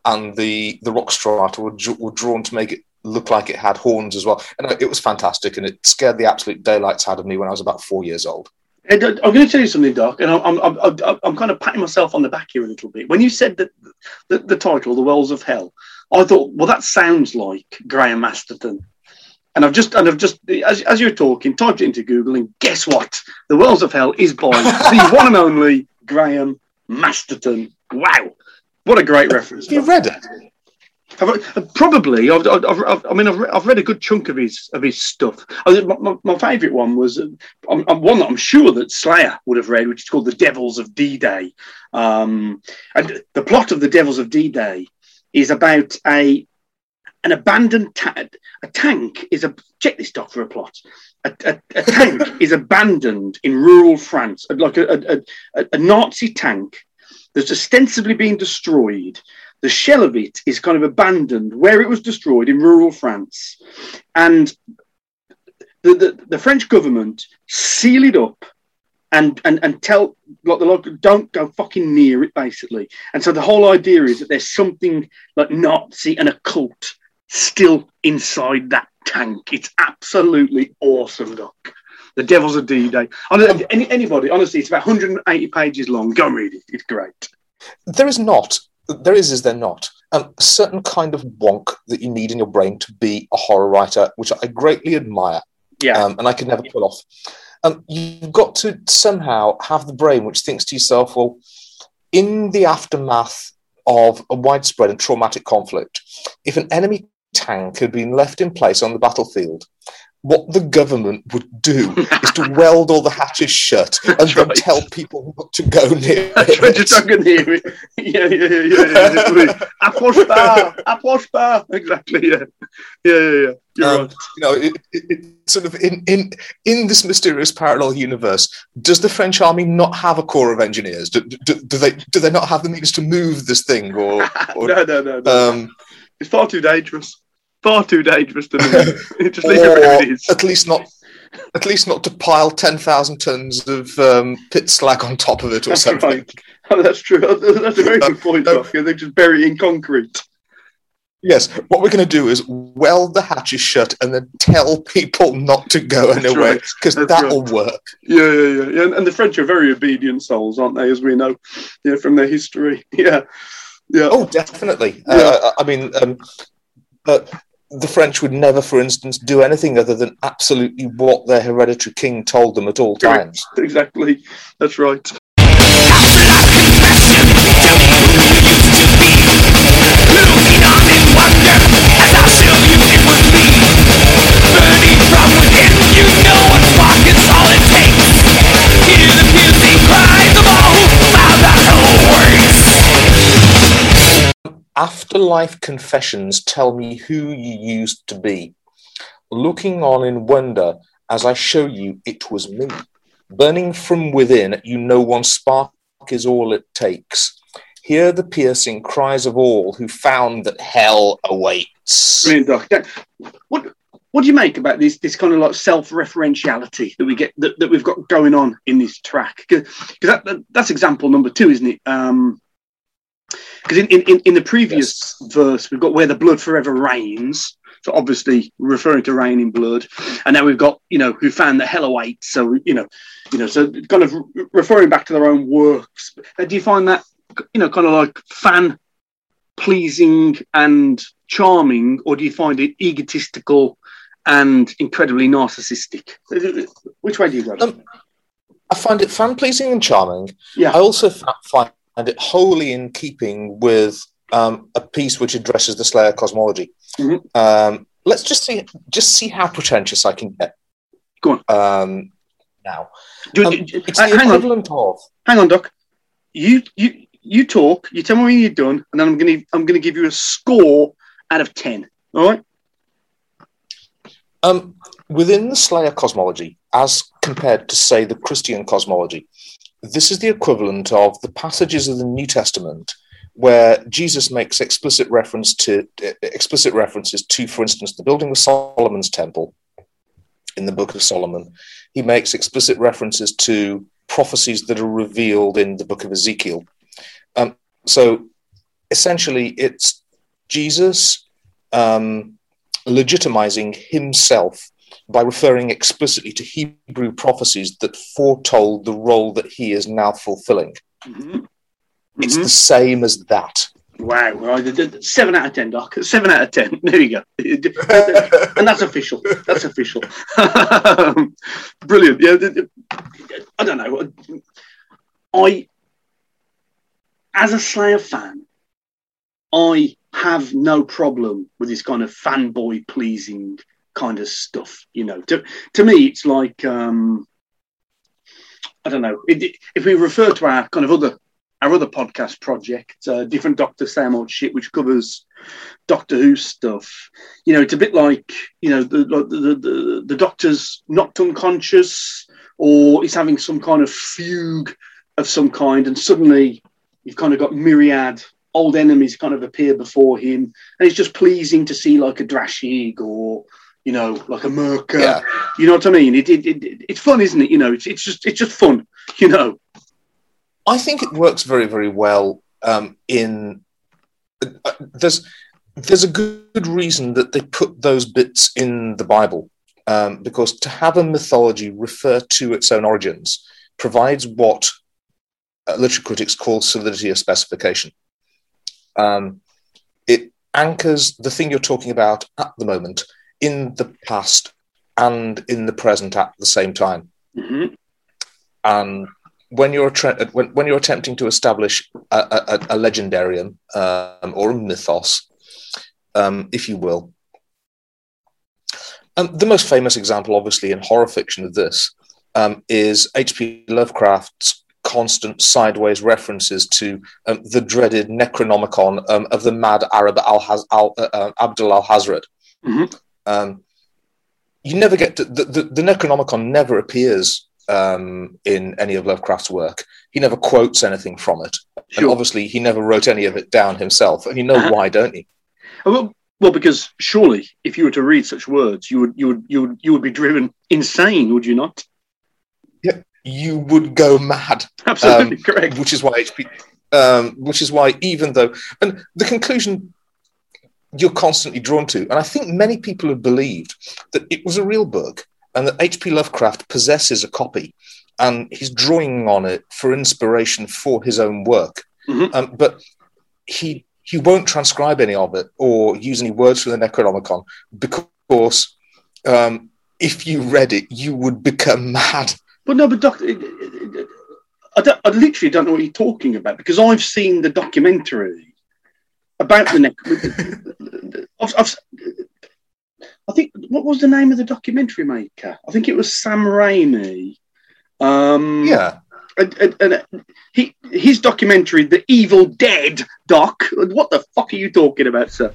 and the the rock strata were, were drawn to make it look like it had horns as well. And it was fantastic, and it scared the absolute daylights out of me when I was about four years old. Uh, I'm going to tell you something, Doc, and I'm, I'm, I'm, I'm kind of patting myself on the back here a little bit. When you said that the, the title, "The Wells of Hell," I thought, well, that sounds like Graham Masterton. And I've just, and I've just, as, as you're talking, typed it into Google, and guess what? The Wells of Hell is by *laughs* the one and only Graham Masterton. Wow, what a great reference! Have you read it? I've, uh, probably, I've, I've, I mean, I've, re- I've read a good chunk of his of his stuff. I my, my, favourite one was uh, um, um, one that I'm sure that Slayer would have read, which is called "The Devils of D-Day." Um, and the plot of "The Devils of D-Day" is about a an abandoned ta- a tank is a check this doc for a plot. A, a, a tank *laughs* is abandoned in rural France, like a, a, a, a Nazi tank that's ostensibly been destroyed. The shell of it is kind of abandoned where it was destroyed in rural France, and the, the, the French government seal it up and and and tell like the local don't go fucking near it basically. And so the whole idea is that there's something like Nazi and occult still inside that tank. It's absolutely awesome, Doc. The Devils of D-Day. Any, anybody, honestly, it's about 180 pages long. Go and read it. It's great. There is not. There is, is there not? Um, a certain kind of wonk that you need in your brain to be a horror writer, which I greatly admire, Yeah. um, and I could never pull off. Um, you've got to somehow have the brain which thinks to yourself, well, in the aftermath of a widespread and traumatic conflict, if an enemy tank had been left in place on the battlefield, what the government would do is to *laughs* weld all the hatches shut and That's then right. tell people not to go near *laughs* That's right, it. just not going to hear it. Yeah, yeah, yeah, yeah. yeah. Approche pas, approche pas. Exactly, yeah. Yeah, yeah, yeah. You're Um, right. you know, it, it, it sort of in, in in this mysterious parallel universe, does the French army not have a corps of engineers? Do, do, do they do they not have the means to move this thing? Or, *laughs* or no, no, no, no. um, it's far too dangerous. Far too dangerous to move. *laughs* *laughs* Just leave it where it is. at least not at least not to pile ten thousand tons of um, pit slag on top of it or That's something. right. *laughs* Oh, that's true. That's a very good point, no. They just bury it in concrete. Yes, what we're going to do is weld the hatches shut and then tell people not to go That's anywhere because That's that'll work. Yeah, yeah, yeah, yeah. And, the French are very obedient souls, aren't they? As we know, yeah, from their history. Yeah, yeah. Oh, definitely. Yeah. Uh, I mean, um, but the French would never, for instance, do anything other than absolutely what their hereditary king told them at all times. Exactly. That's right. Afterlife confessions tell me who you used to be. Looking on in wonder as I show you it was me. Burning from within, you know one spark is all it takes. Hear the piercing cries of all who found that hell awaits. Brilliant, Doc. What What do you make about this this kind of like self referentiality that we get that, that we've got going on in this track? Because that, that, that's example number two, isn't it? Um, because in, in, in the previous verse we've got where the blood forever reigns. So obviously referring to raining blood, and now we've got you know who found that hell awaits. So you know, you know, so kind of referring back to their own works. Uh, Do you find that you know kind of like fan pleasing and charming, or do you find it egotistical and incredibly narcissistic? Which way do you go? Um, I find it fan pleasing and charming. yeah, I also fa- find it wholly in keeping with um, a piece which addresses the Slayer cosmology. Mhm. Um, let's just see, just see how pretentious I can get. Go Um, now, Do- um, do- it's uh, the hang on, of. hang on, Doc. You you you talk. You tell me when you're done, and then I'm gonna I'm gonna give you a score out of ten. All right. Um, within the Slayer cosmology, as compared to, say, the Christian cosmology, this is the equivalent of the passages of the New Testament where Jesus makes explicit reference to uh, explicit references to, for instance, the building of Solomon's temple in the Book of Solomon. He makes explicit references to prophecies that are revealed in the Book of Ezekiel. Um, so, essentially, it's Jesus um, legitimizing himself by referring explicitly to Hebrew prophecies that foretold the role that he is now fulfilling. Mhm. It's Mhm. the same as that. Wow, right. d- d- seven out of ten, Doc. *laughs* Seven out of ten. There you go. *laughs* and that's official. That's official. *laughs* Brilliant. Yeah, I don't know. I, as a Slayer fan, I have no problem with this kind of fanboy pleasing kind of stuff. You know, to to me, it's like um, I don't know. It, if we refer to our kind of other our other podcast project, uh, different Doctor Sam Old Shit, which covers Doctor Who stuff. You know, it's a bit like you know the the the, the Doctor's knocked unconscious, or he's having some kind of fugue of some kind, and suddenly you've kind of got myriad old enemies kind of appear before him, and it's just pleasing to see like a Drashig or you know like a. Yeah. You know what I mean? It, it, it, it's fun, isn't it? You know, it's, it's just it's just fun. *laughs* You know. I think it works very, very well um, in. Uh, there's there's a good reason that they put those bits in the Bible um, because to have a mythology refer to its own origins provides what uh, literature critics call solidity of specification. Um, it anchors the thing you're talking about at the moment in the past and in the present at the same time. Mhm. And when you're when, when you're attempting to establish a, a, a legendarium um, or a mythos, um, if you will, um, the most famous example, obviously, in horror fiction of this um, is H.P. Lovecraft's constant sideways references to um, the dreaded Necronomicon um, of the mad Arab al al uh, uh, Abdul Alhazred. Mhm. Um, you never get to, the, the, the Necronomicon never appears um, in any of Lovecraft's work. He never quotes anything from it. And obviously, he never wrote any of it down himself. And you know Uh-huh. why, don't you? Well, well, because surely, if you were to read such words, you would you would you would you would be driven insane, would you not? You would go mad. Absolutely Um, correct. which is why HP, um, which is why even though, and the conclusion you're constantly drawn to, and I think many people have believed that it was a real book and that H.P. Lovecraft possesses a copy and he's drawing on it for inspiration for his own work, Mhm. um, but he he won't transcribe any of it or use any words from the Necronomicon because um, if you read it, you would become *laughs* mad. But no, but Doctor, I, don't, I literally don't know what you're talking about because I've seen the documentary about the neck. I've, I've, I think what was the name of the documentary maker? I think it was Sam Raimi. Um, Yeah. and, and, and he his documentary, The Evil Dead doc. What the fuck are you talking about, sir?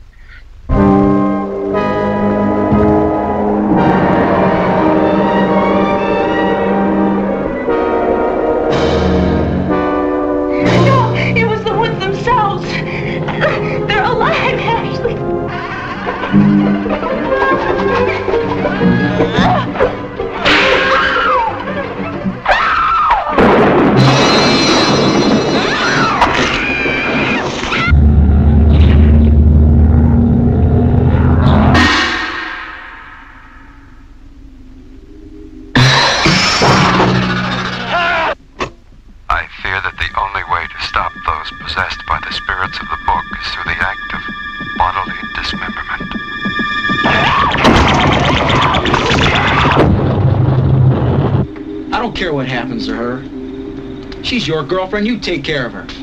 Care what happens to her. She's your girlfriend. You take care of her.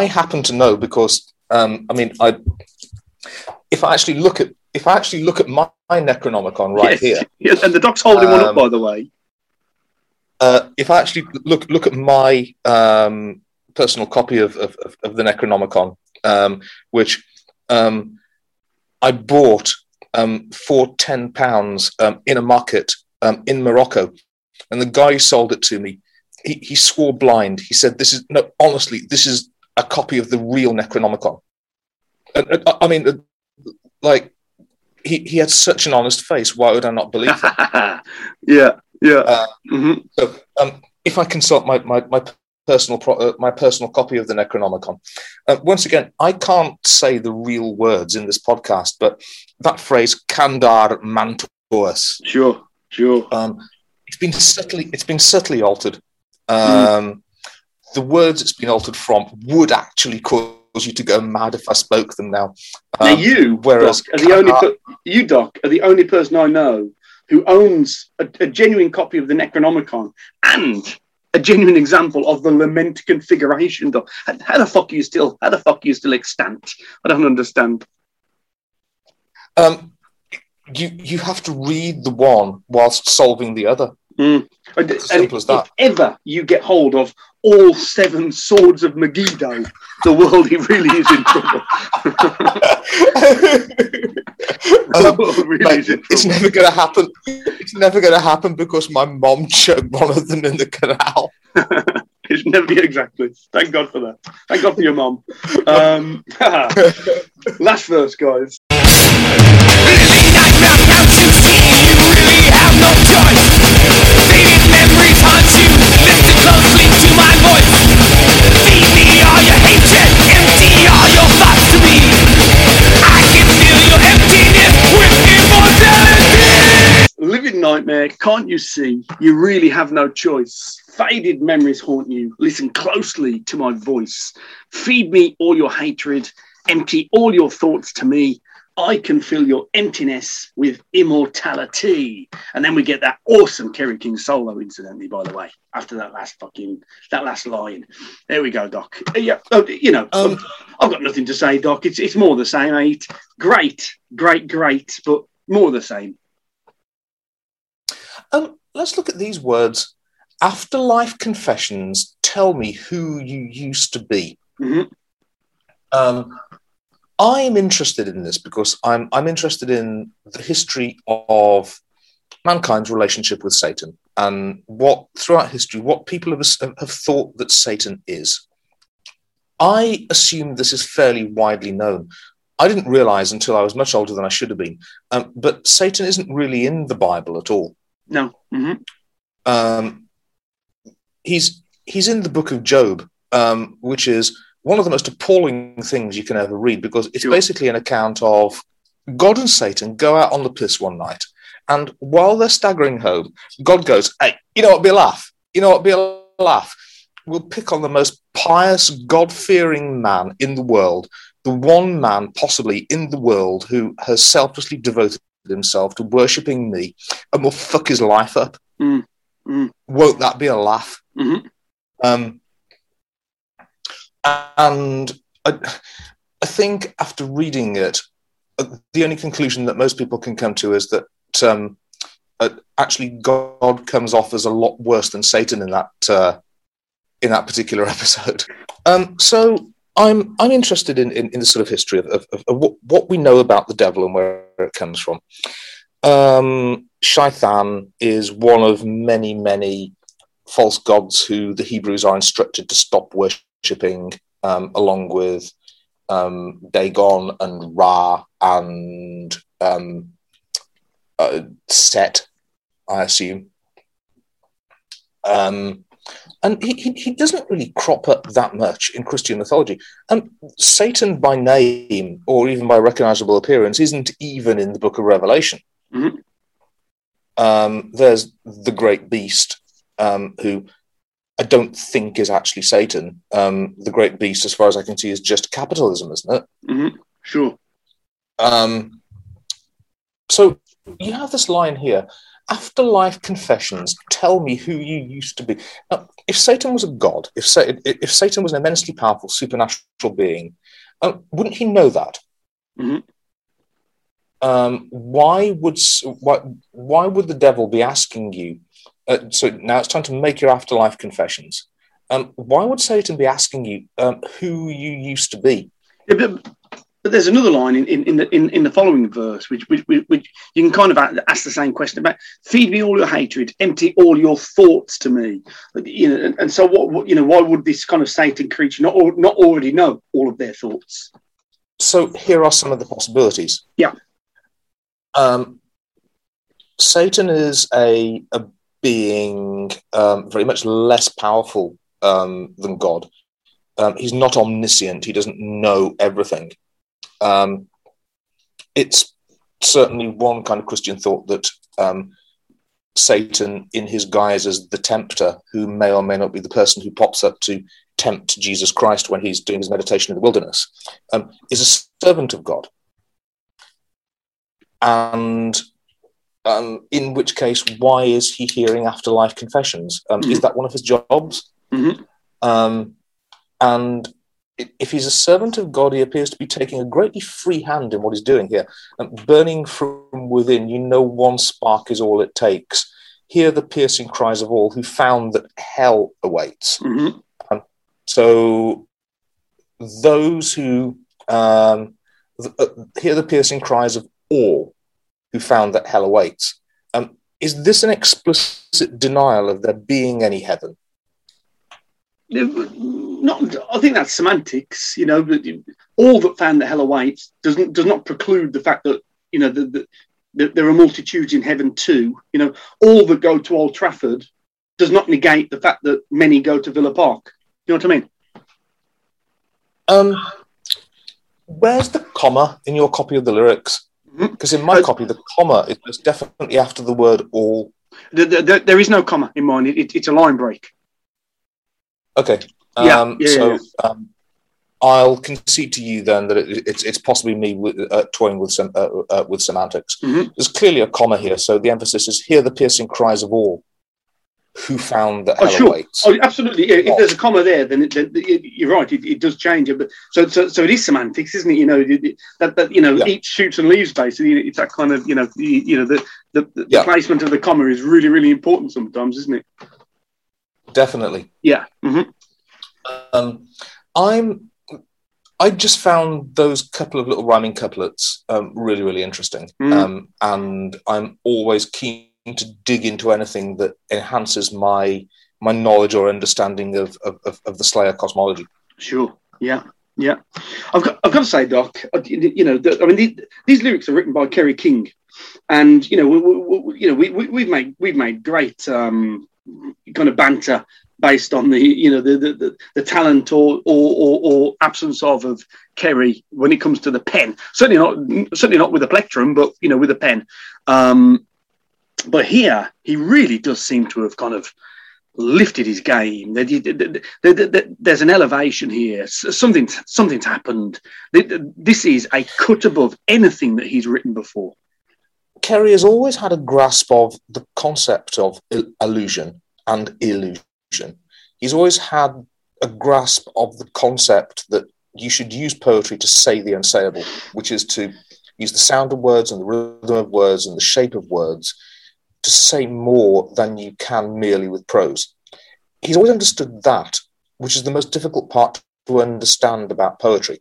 I happen to know because um, I mean, I if I actually look at if I actually look at my, my Necronomicon right yes, here, *laughs* yes, and the doc's holding one up, Um, by the way. uh, if I actually look look at my um, personal copy of, of, of- of the Necronomicon, um, which um, I bought um, for ten pounds um, in a market um, in Morocco, and the guy who sold it to me, he, he swore blind. He said, "This is no, honestly, this is a copy of the real Necronomicon." And, I mean, uh, like he, he had such an honest face. Why would I not believe *laughs* it? yeah, yeah. Uh, hmm So, um, if I consult my my, my personal pro- uh, my personal copy of the Necronomicon, uh, once again, I can't say the real words in this podcast, but that phrase "Kandar Mantuas," Sure, sure. um, it's been subtly it's been subtly altered. Um, The words it's been altered from would actually cause you to go mad if I spoke them now. now Um, you, whereas Doc, are the only per- you, Doc, are the only person I know who owns a, a genuine copy of the Necronomicon and a genuine example of the lament configuration. Doc, how, how the fuck are you still? How the fuck are you still extant? I don't understand. um, you you have to read the one whilst solving the other. Mm. And, simple as that. If ever you get hold of all seven swords of Megiddo, the world he really is in trouble. *laughs* Um, really Mate, it's never going to happen. It's never going to happen because my mom choked one of them in the canal. *laughs* It's never exactly. Thank God for that. Thank God for your mom. Um, *laughs* last verse, guys. Living nightmare, can't you see? You really have no choice. Faded memories haunt you. Listen closely to my voice. Feed me all your hatred. Empty all your thoughts to me. I can fill your emptiness with immortality. And then we get that awesome Kerry King solo, incidentally, by the way, after that last fucking, that last line. There we go, Doc. Uh, Yeah, uh, you know, Um, I've got nothing to say, Doc. It's, it's more the same, mate. Great, great, great, but more the same. Um, let's look at these words. Afterlife confessions. Tell me who you used to be. Mhm. Um, I am interested in this because I'm I'm interested in the history of mankind's relationship with Satan and what throughout history what people have, have thought that Satan is. I assume this is fairly widely known. I didn't realize until I was much older than I should have been. Um, but Satan isn't really in the Bible at all. No. hmm Um, he's he's in the book of Job, um, which is one of the most appalling things you can ever read because it's Sure. basically an account of God and Satan go out on the piss one night, and while they're staggering home, God goes, "Hey, you know what? Be a laugh. You know what? Be a laugh. We'll pick on the most pious, God-fearing man in the world, the one man possibly in the world who has selflessly devoted himself to worshipping me, and we'll fuck his life up." Mm, mm. Won't that be a laugh? Mhm. Um, and I, I think after reading it, uh, the only conclusion that most people can come to is that um, uh, actually God comes off as a lot worse than Satan in that uh, in that particular *laughs* episode. Um, so I'm I'm interested in, in, in the sort of history of, of, of what, what we know about the devil and where it comes from. Um, Shaitan is one of many many false gods who the Hebrews are instructed to stop worshipping, um, along with um, Dagon and Ra and um, uh, Set, I assume. Um, and he, he, he doesn't really crop up that much in Christian mythology. And Satan by name or even by recognizable appearance isn't even in the book of Revelation. Mhm. Um, there's the great beast, um, who I don't think is actually Satan. Um, the great beast, as far as I can see, is just capitalism, isn't it? hmm Sure. Um, so you have this line here afterlife confessions tell me who you used to be now, if satan was a god if, Sa- if satan was an immensely powerful supernatural being uh, wouldn't he know that Mhm. um, why would why, why would the devil be asking you uh, so now it's time to make your afterlife confessions um, why would satan be asking you um, who you used to be Yeah, but but there's another line in, in, in the in, in the following verse which, which which which you can kind of ask the same question about feed me all your hatred empty all your thoughts to me you know and, and so what, what you know why would this kind of satan creature not not already know all of their thoughts So here are some of the possibilities. Yeah. Um, Satan is a, a being um, very much less powerful um, than God. Um, he's not omniscient. He doesn't know everything. Um, it's certainly one kind of Christian thought that um, Satan, in his guise as the tempter, who may or may not be the person who pops up to tempt Jesus Christ when he's doing his meditation in the wilderness, um, is a servant of God. And um, in which case, why is he hearing afterlife confessions? Um, Is that one of his jobs? Mhm. Um, and if he's a servant of God, he appears to be taking a greatly free hand in what he's doing here. Um, burning from within, you know, one spark is all it takes. Hear the piercing cries of all who found that hell awaits. Mhm. So those who um, th- uh, hear the piercing cries of all who found that hell awaits. Um, is this an explicit denial of there being any heaven? not I think that's semantics you know all that found that hell awaits doesn't does not preclude the fact that you know the, there are multitudes in heaven too you know all that go to Old Trafford does not negate the fact that many go to Villa Park you know what I mean Um, where's the comma in your copy of the lyrics? Because in my Uh, copy, the comma is definitely after the word all. there, there, there is no comma in mine it, it, it's a line break Okay. Yeah, Um, yeah, yeah, so yeah. Um, I'll concede to you then that it, it's it's possibly me uh, toying with some uh, uh, with semantics. Mhm. There's clearly a comma here, so the emphasis is hear the piercing cries of all who found that Oh, sure. Oh, absolutely. Yeah, if there's a comma there, then, it, then you're right. It, it does change it. But so, so, so it is semantics, isn't it? You know it- that, that you know Yeah. eats shoots and leaves basically. It's that kind of you know you, you know the the, the Yeah. placement of the comma is really really important sometimes, isn't it? Definitely. Yeah. hmm Um, I'm. I just found those couple of little rhyming couplets um, really, really interesting, Mm. um, and I'm always keen to dig into anything that enhances my my knowledge or understanding of of, of, the Slayer cosmology. Sure. Yeah. Yeah. I've got, I've got to say, Doc. uh, You know, I mean, the, these lyrics are written by Kerry King, and you know, we, we, you know, we, we, we've made we've made great um, kind of banter based on the you know the the, the, talent or, or or or absence of of Kerry when it comes to the pen. Certainly not certainly not with a plectrum, but you know, with a pen. Um, but here, he really does seem to have kind of lifted his game. There- there- there- there- There's an elevation here. Something, something's happened. This is a cut above anything that he's written before. Kerry has always had a grasp of the concept of il- illusion and illusion. He's always had a grasp of the concept that you should use poetry to say the unsayable, which is to use the sound of words and the rhythm of words and the shape of words to say more than you can merely with prose. He's always understood that, which is the most difficult part to understand about poetry.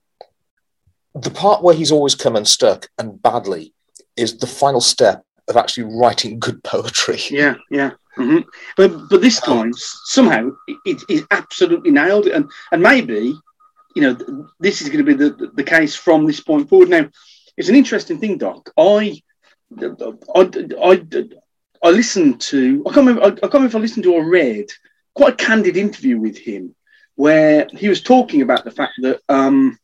The part where he's always come unstuck and badly is the final step of actually writing good poetry. *laughs* Yeah, yeah. hmm But but this time somehow it is absolutely nailed, it. and and maybe you know th- this is going to be the the case from this point forward. Now, it's an interesting thing, Doc. I I I, I listened to I can't remember I, I can't remember if I listened to or read quite a candid interview with him where he was talking about the fact that um,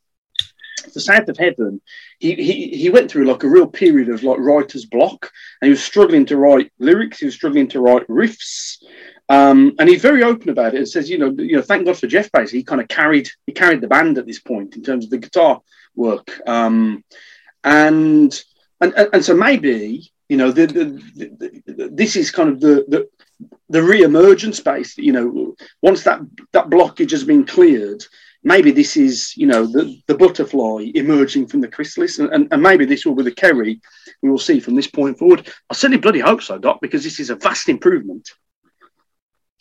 the South of Heaven he, he he went through like a real period of like writer's block and he was struggling to write lyrics he was struggling to write riffs um, and he's very open about it and says you know you know thank god for jeff basically he kind of carried he carried the band at this point in terms of the guitar work um, and and and so maybe you know the, the, the, this is kind of the the the re-emergent space you know once that that blockage has been cleared maybe this is you know the, the butterfly emerging from the chrysalis and, and, and maybe this will be the kerry we will see from this point forward i certainly bloody hope so doc because this is a vast improvement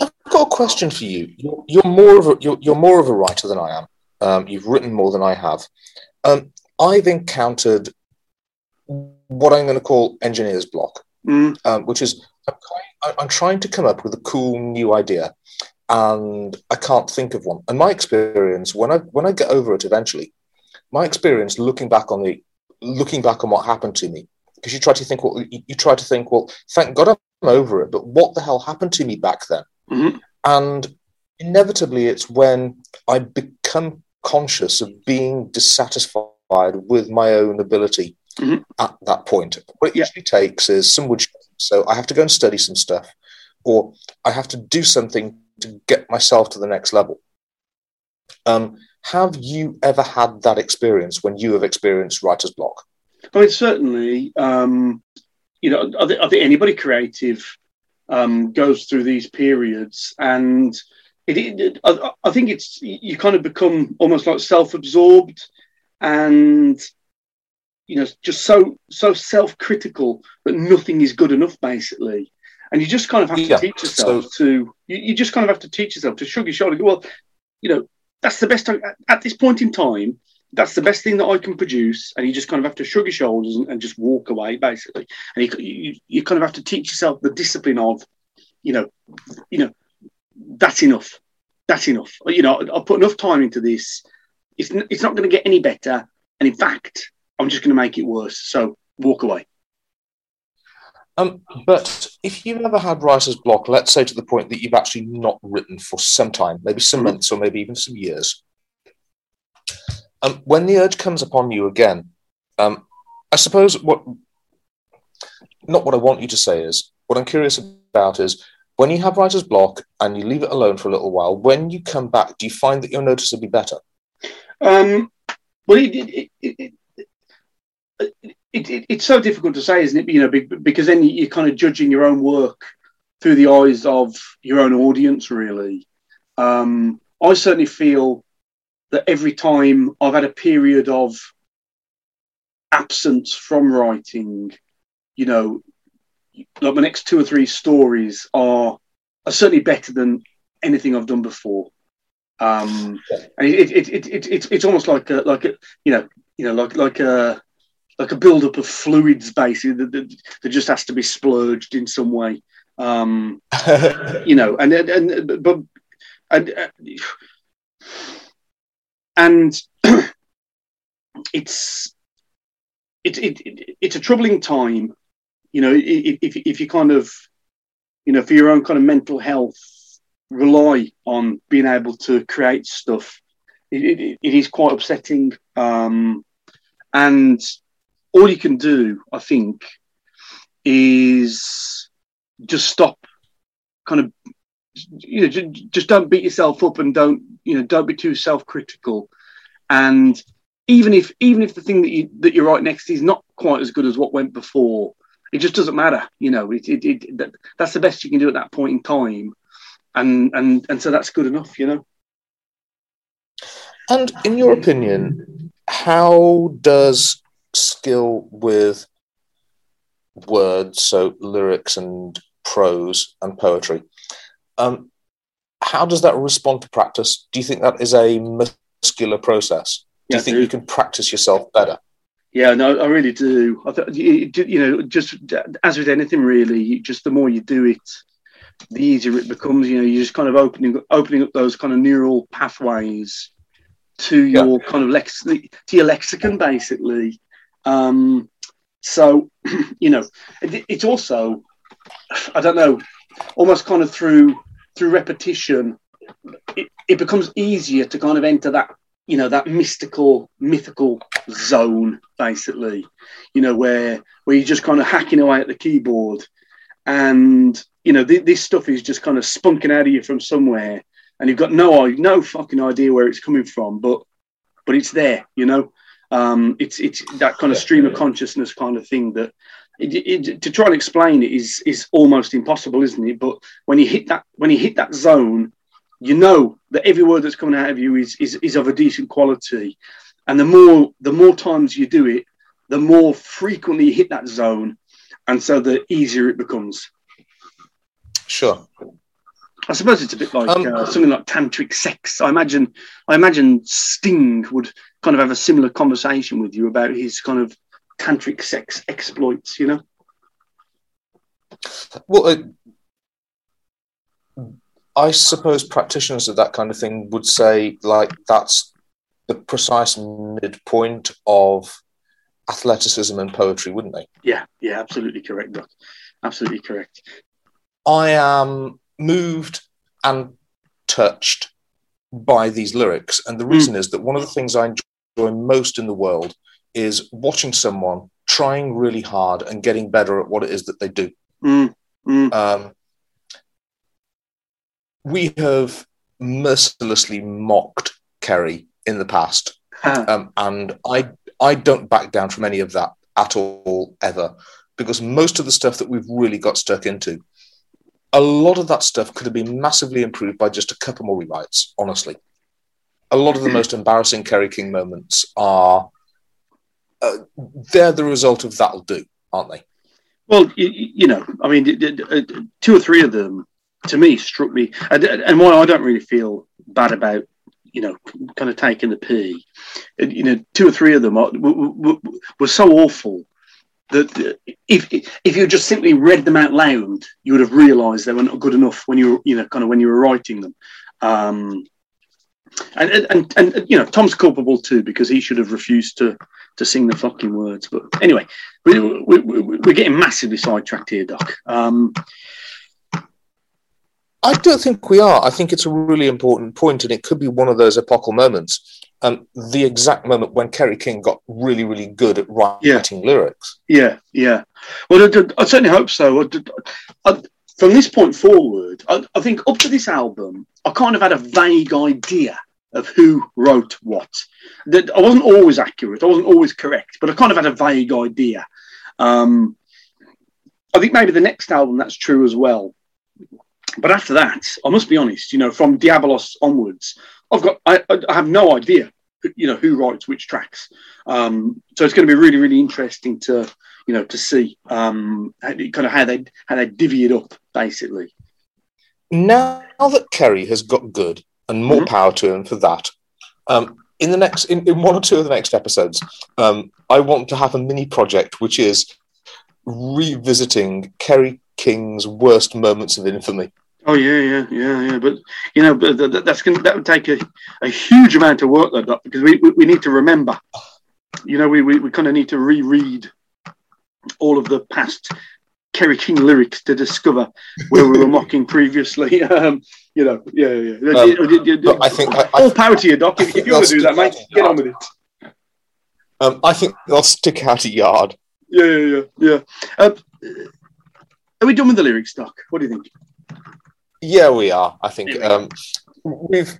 I've got a question for you. You're, you're more of a you're, you're more of a writer than I am. Um, you've written more than I have. Um, I've encountered what I'm going to call engineer's block, Mm, um, which is I'm, trying, I'm trying to come up with a cool new idea, and I can't think of one. And my experience, when I when I get over it eventually, my experience looking back on the looking back on what happened to me, because you try to think, well, you, you try to think, well, thank God I'm over it, but what the hell happened to me back then? Mhm. And inevitably, it's when I become conscious of being dissatisfied with my own ability Mhm. at that point. What it Yeah. usually takes is some wood. So I have to go and study some stuff, or I have to do something to get myself to the next level. Um, have you ever had that experience when you have experienced writer's block? I mean, certainly, um, you know, I, thi- I think anybody creative um, goes through these periods, and it, it, it- I, I think it's you kind of become almost like self-absorbed, and you know, just so so self-critical that nothing is good enough, basically. And you just kind of have to teach yourself so- to. You, you just kind of have to teach yourself to shrug your shoulder. and go, Well, you know, that's the best. I, at- this point in time, that's the best thing that I can produce, and you just kind of have to shrug your shoulders and, and just walk away, basically. And you, you you kind of have to teach yourself the discipline of, you know, you know, that's enough, that's enough. You know, I- I've put enough time into this. It's it's not going to get any better, and in fact, I'm just going to make it worse. So walk away. Um, but if you've ever had writer's block, let's say to the point that you've actually not written for some time, maybe some Mhm. months or maybe even some years, um, when the urge comes upon you again, um, I suppose what not what I want you to say is what I'm curious about is when you have writer's block and you leave it alone for a little while, when you come back, do you find that you're noticeably better? Um, well, it, it, it, it, it, it, it's so difficult to say, isn't it? You know, because then you're kind of judging your own work through the eyes of your own audience, really. Um, I certainly feel that every time I've had a period of absence from writing, you know, like my next two or three stories are, are certainly better than anything I've done before. Um, it, it, it, it, it's it's almost like a, like a, you know you know like like a like a build up of fluids basically that, that, that just has to be splurged in some way. Um *laughs* you know and and, and but and and *clears throat* it's it, it, it it's a troubling time you know if, if if you kind of you know for your own kind of mental health rely on being able to create stuff it, it, it is quite upsetting. Um and all you can do i think is just stop kind of you know ju- just don't beat yourself up and don't you know don't be too self-critical. And even if even if the thing that you that you're right next is not quite as good as what went before it just doesn't matter you know it, it, it that, that's the best you can do at that point in time. And and and so that's good enough you know? And in your opinion, how does skill with words, so lyrics and prose and poetry, um, how does that respond to practice? Do you think that is a muscular process? Do Yeah, you think do. you can practice yourself better? Yeah, no, I really do. I th- you, know, just as with anything, really, you- just the more you do it, the easier it becomes. You know, you're just kind of opening opening up those kind of neural pathways to your kind of lex to your lexicon, basically. Um, so, *clears throat* you know, it, it's also, I don't know, almost kind of through through repetition, it, it becomes easier to kind of enter that you know that mystical mythical zone basically. You know where where you're just kind of hacking away at the keyboard. And you know th- this stuff is just kind of spunking out of you from somewhere. And you've got no no fucking idea where it's coming from but but it's there you know um it's it's that kind of stream of consciousness kind of thing that it, it, to try and explain it is is almost impossible isn't it? But when you hit that when you hit that zone you know that every word that's coming out of you is, is is of a decent quality. And the more the more times you do it the more frequently you hit that zone and so the easier it becomes. Sure. I suppose it's a bit like Um, uh, something like tantric sex. I imagine, I imagine Sting would kind of have a similar conversation with you about his kind of tantric sex exploits. You know? Well, uh, I suppose practitioners of that kind of thing would say like that's the precise midpoint of athleticism and poetry, wouldn't they? Yeah, yeah, absolutely correct, Doc. Absolutely correct. I am moved and touched by these lyrics. And the reason is that one of the things I enjoy most in the world is watching someone trying really hard and getting better at what it is that they do. Mm, mm, Um, we have mercilessly mocked Kerry in the past, um, and I I don't back down from any of that at all ever, because most of the stuff that we've really got stuck into, a lot of that stuff could have been massively improved by just a couple more rewrites. Honestly, a lot of the most hmm. embarrassing Kerry King moments are uh, they're the result of that'll do, aren't they? Well, you, you know, I mean, d- uh, two or three of them to me struck me, and, and while I don't really feel bad about, you know, kind of taking the P, and, uh, you know, two or three of them are, w- w- w- were so awful that if if you just simply read them out loud, you would have realised they were not good enough when you were, you know, kind of when you were writing them. Um, and, and, and, you know, Tom's culpable too because he should have refused to to sing the fucking words. But anyway, we, we, we, we're getting massively sidetracked here, Doc. Um, I don't think we are. I think it's a really important point, and it could be one of those epochal moments. Um, the exact moment when Kerry King got really, really good at writing lyrics. yeah, yeah. Well, I, I- certainly hope so. I, I, from this point forward, I, I think up to this album, I kind of had a vague idea of who wrote what. That I wasn't always accurate. I wasn't always correct, but I kind of had a vague idea. Um, I think maybe the next album that's true as well. But after that, I must be honest. You know, from Diabolus onwards, I've got I I have no idea. You know who writes which tracks. Um, so it's going to be really, really interesting to you know to see um, kind of how they how they divvy it up, basically. Now that Kerry has got good, and more Mhm. power to him for that, um, in the next, in, in one or two of the next episodes, um, I want to have a mini project which is revisiting Kerry King's worst moments of infamy. Oh yeah, yeah, yeah, yeah. But you know, but th- th- that's gonna that would take a, a huge amount of work, though, Doc, because we, we, we need to remember. You know, we, we, we kind of need to reread all of the past Kerry King lyrics to discover where we were mocking previously. *laughs* Um, you know, yeah, yeah. Um, I think I, I all power to you, Doc. If, if you want to do that, mate, get on with it. Um, I think they'll stick out a yard. Yeah, yeah, yeah, yeah. Um, are we done with the lyrics, Doc? What do you think? Yeah, we are. I think um, we've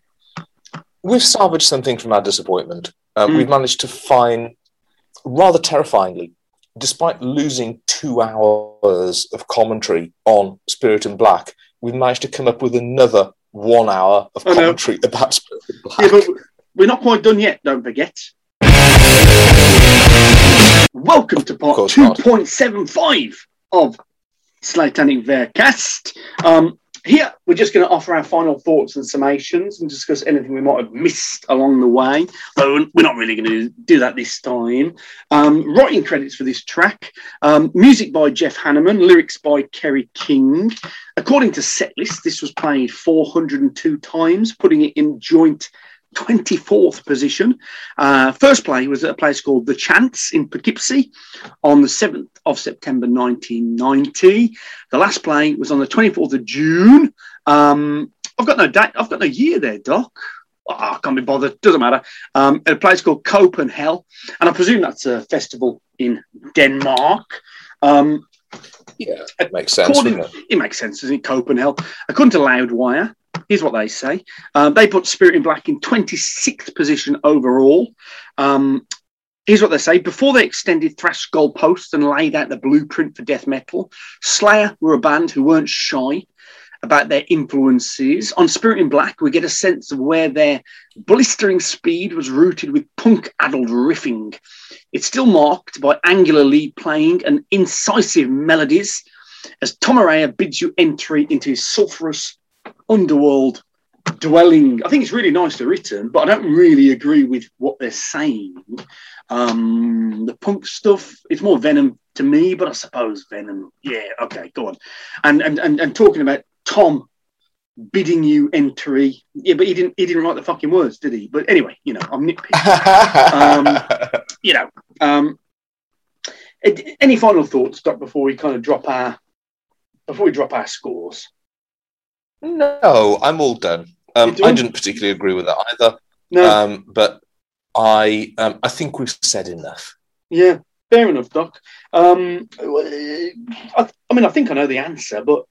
we've salvaged something from our disappointment. Um, Mm. We've managed to find, rather terrifyingly, despite losing two hours of commentary on Spirit in Black, we've managed to come up with another one hour of commentary about Spirit in Black. Yeah, but we're not quite done yet, don't forget. Welcome to part 2.75 of Slatanic Vercast. Um, here, we're just going to offer our final thoughts and summations and discuss anything we might have missed along the way. Though we're not really going to do that this time. Um, writing credits for this track um, music by Jeff Hanneman, lyrics by Kerry King. According to setlist, this was played 402 times, putting it in joint 24th position. Uh, first play was at a place called The Chance in Poughkeepsie on the 7th of September 1990. The last play was on the 24th of June. Um, I've got no date, I've got no year there, Doc. Oh, I can't be bothered, doesn't matter. Um, at a place called Copenhagen, and I presume that's a festival in Denmark. Um, Yeah, it makes sense. It? it makes sense, doesn't it? Copenhagen. According to Loudwire, here's what they say. Um, they put Spirit in Black in 26th position overall. Um, here's what they say. Before they extended thrash goalposts and laid out the blueprint for death metal, Slayer were a band who weren't shy about their influences. On Spirit in Black, we get a sense of where their blistering speed was rooted with punk addled riffing. It's still marked by angular lead playing and incisive melodies as Tom Araya bids you entry into his sulphurous underworld dwelling. I think it's really nicely written, but I don't really agree with what they're saying. Um, the punk stuff, it's more Venom to me, but I suppose Venom. Yeah, okay, go on. And and and, and talking about Tom bidding you entry. Yeah, but he didn't he didn't write the fucking words, did he? But anyway, you know, I'm nitpicking. um, *laughs* you know, um, any final thoughts, Doc, before we kind of drop our before we drop our scores? No, I'm all done. Um, I didn't particularly agree with that either. No, Um, but I um, I think we've said enough. yeah, fair enough, Doc. Um, I, I mean, I think I know the answer, but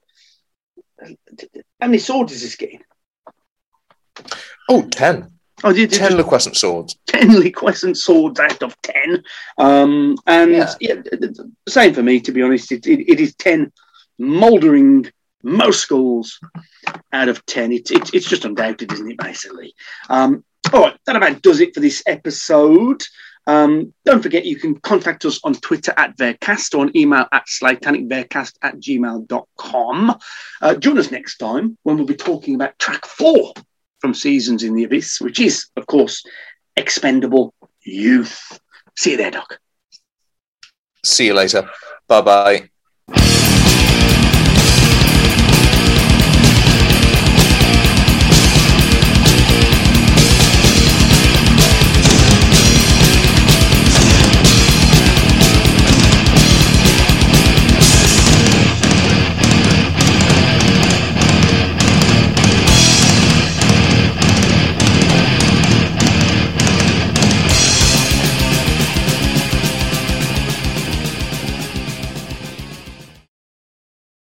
how many swords is this getting? Oh, 10. Oh, did you 10 just Lequescent swords. 10 Lequescent swords out of 10. Um, and yeah. Yeah. same for me, to be honest. It, it, it is 10 mouldering skulls out of 10. It, it, it's just undoubted, isn't it, basically? Um, all right, that about does it for this episode. Um, don't forget you can contact us on Twitter at Vercast or on email at slatanicvercast at gmail.com. Uh, join us next time when we'll be talking about track four from Seasons in the Abyss, which is, of course, Expendable Youth. See you there, Doc. See you later. Bye bye.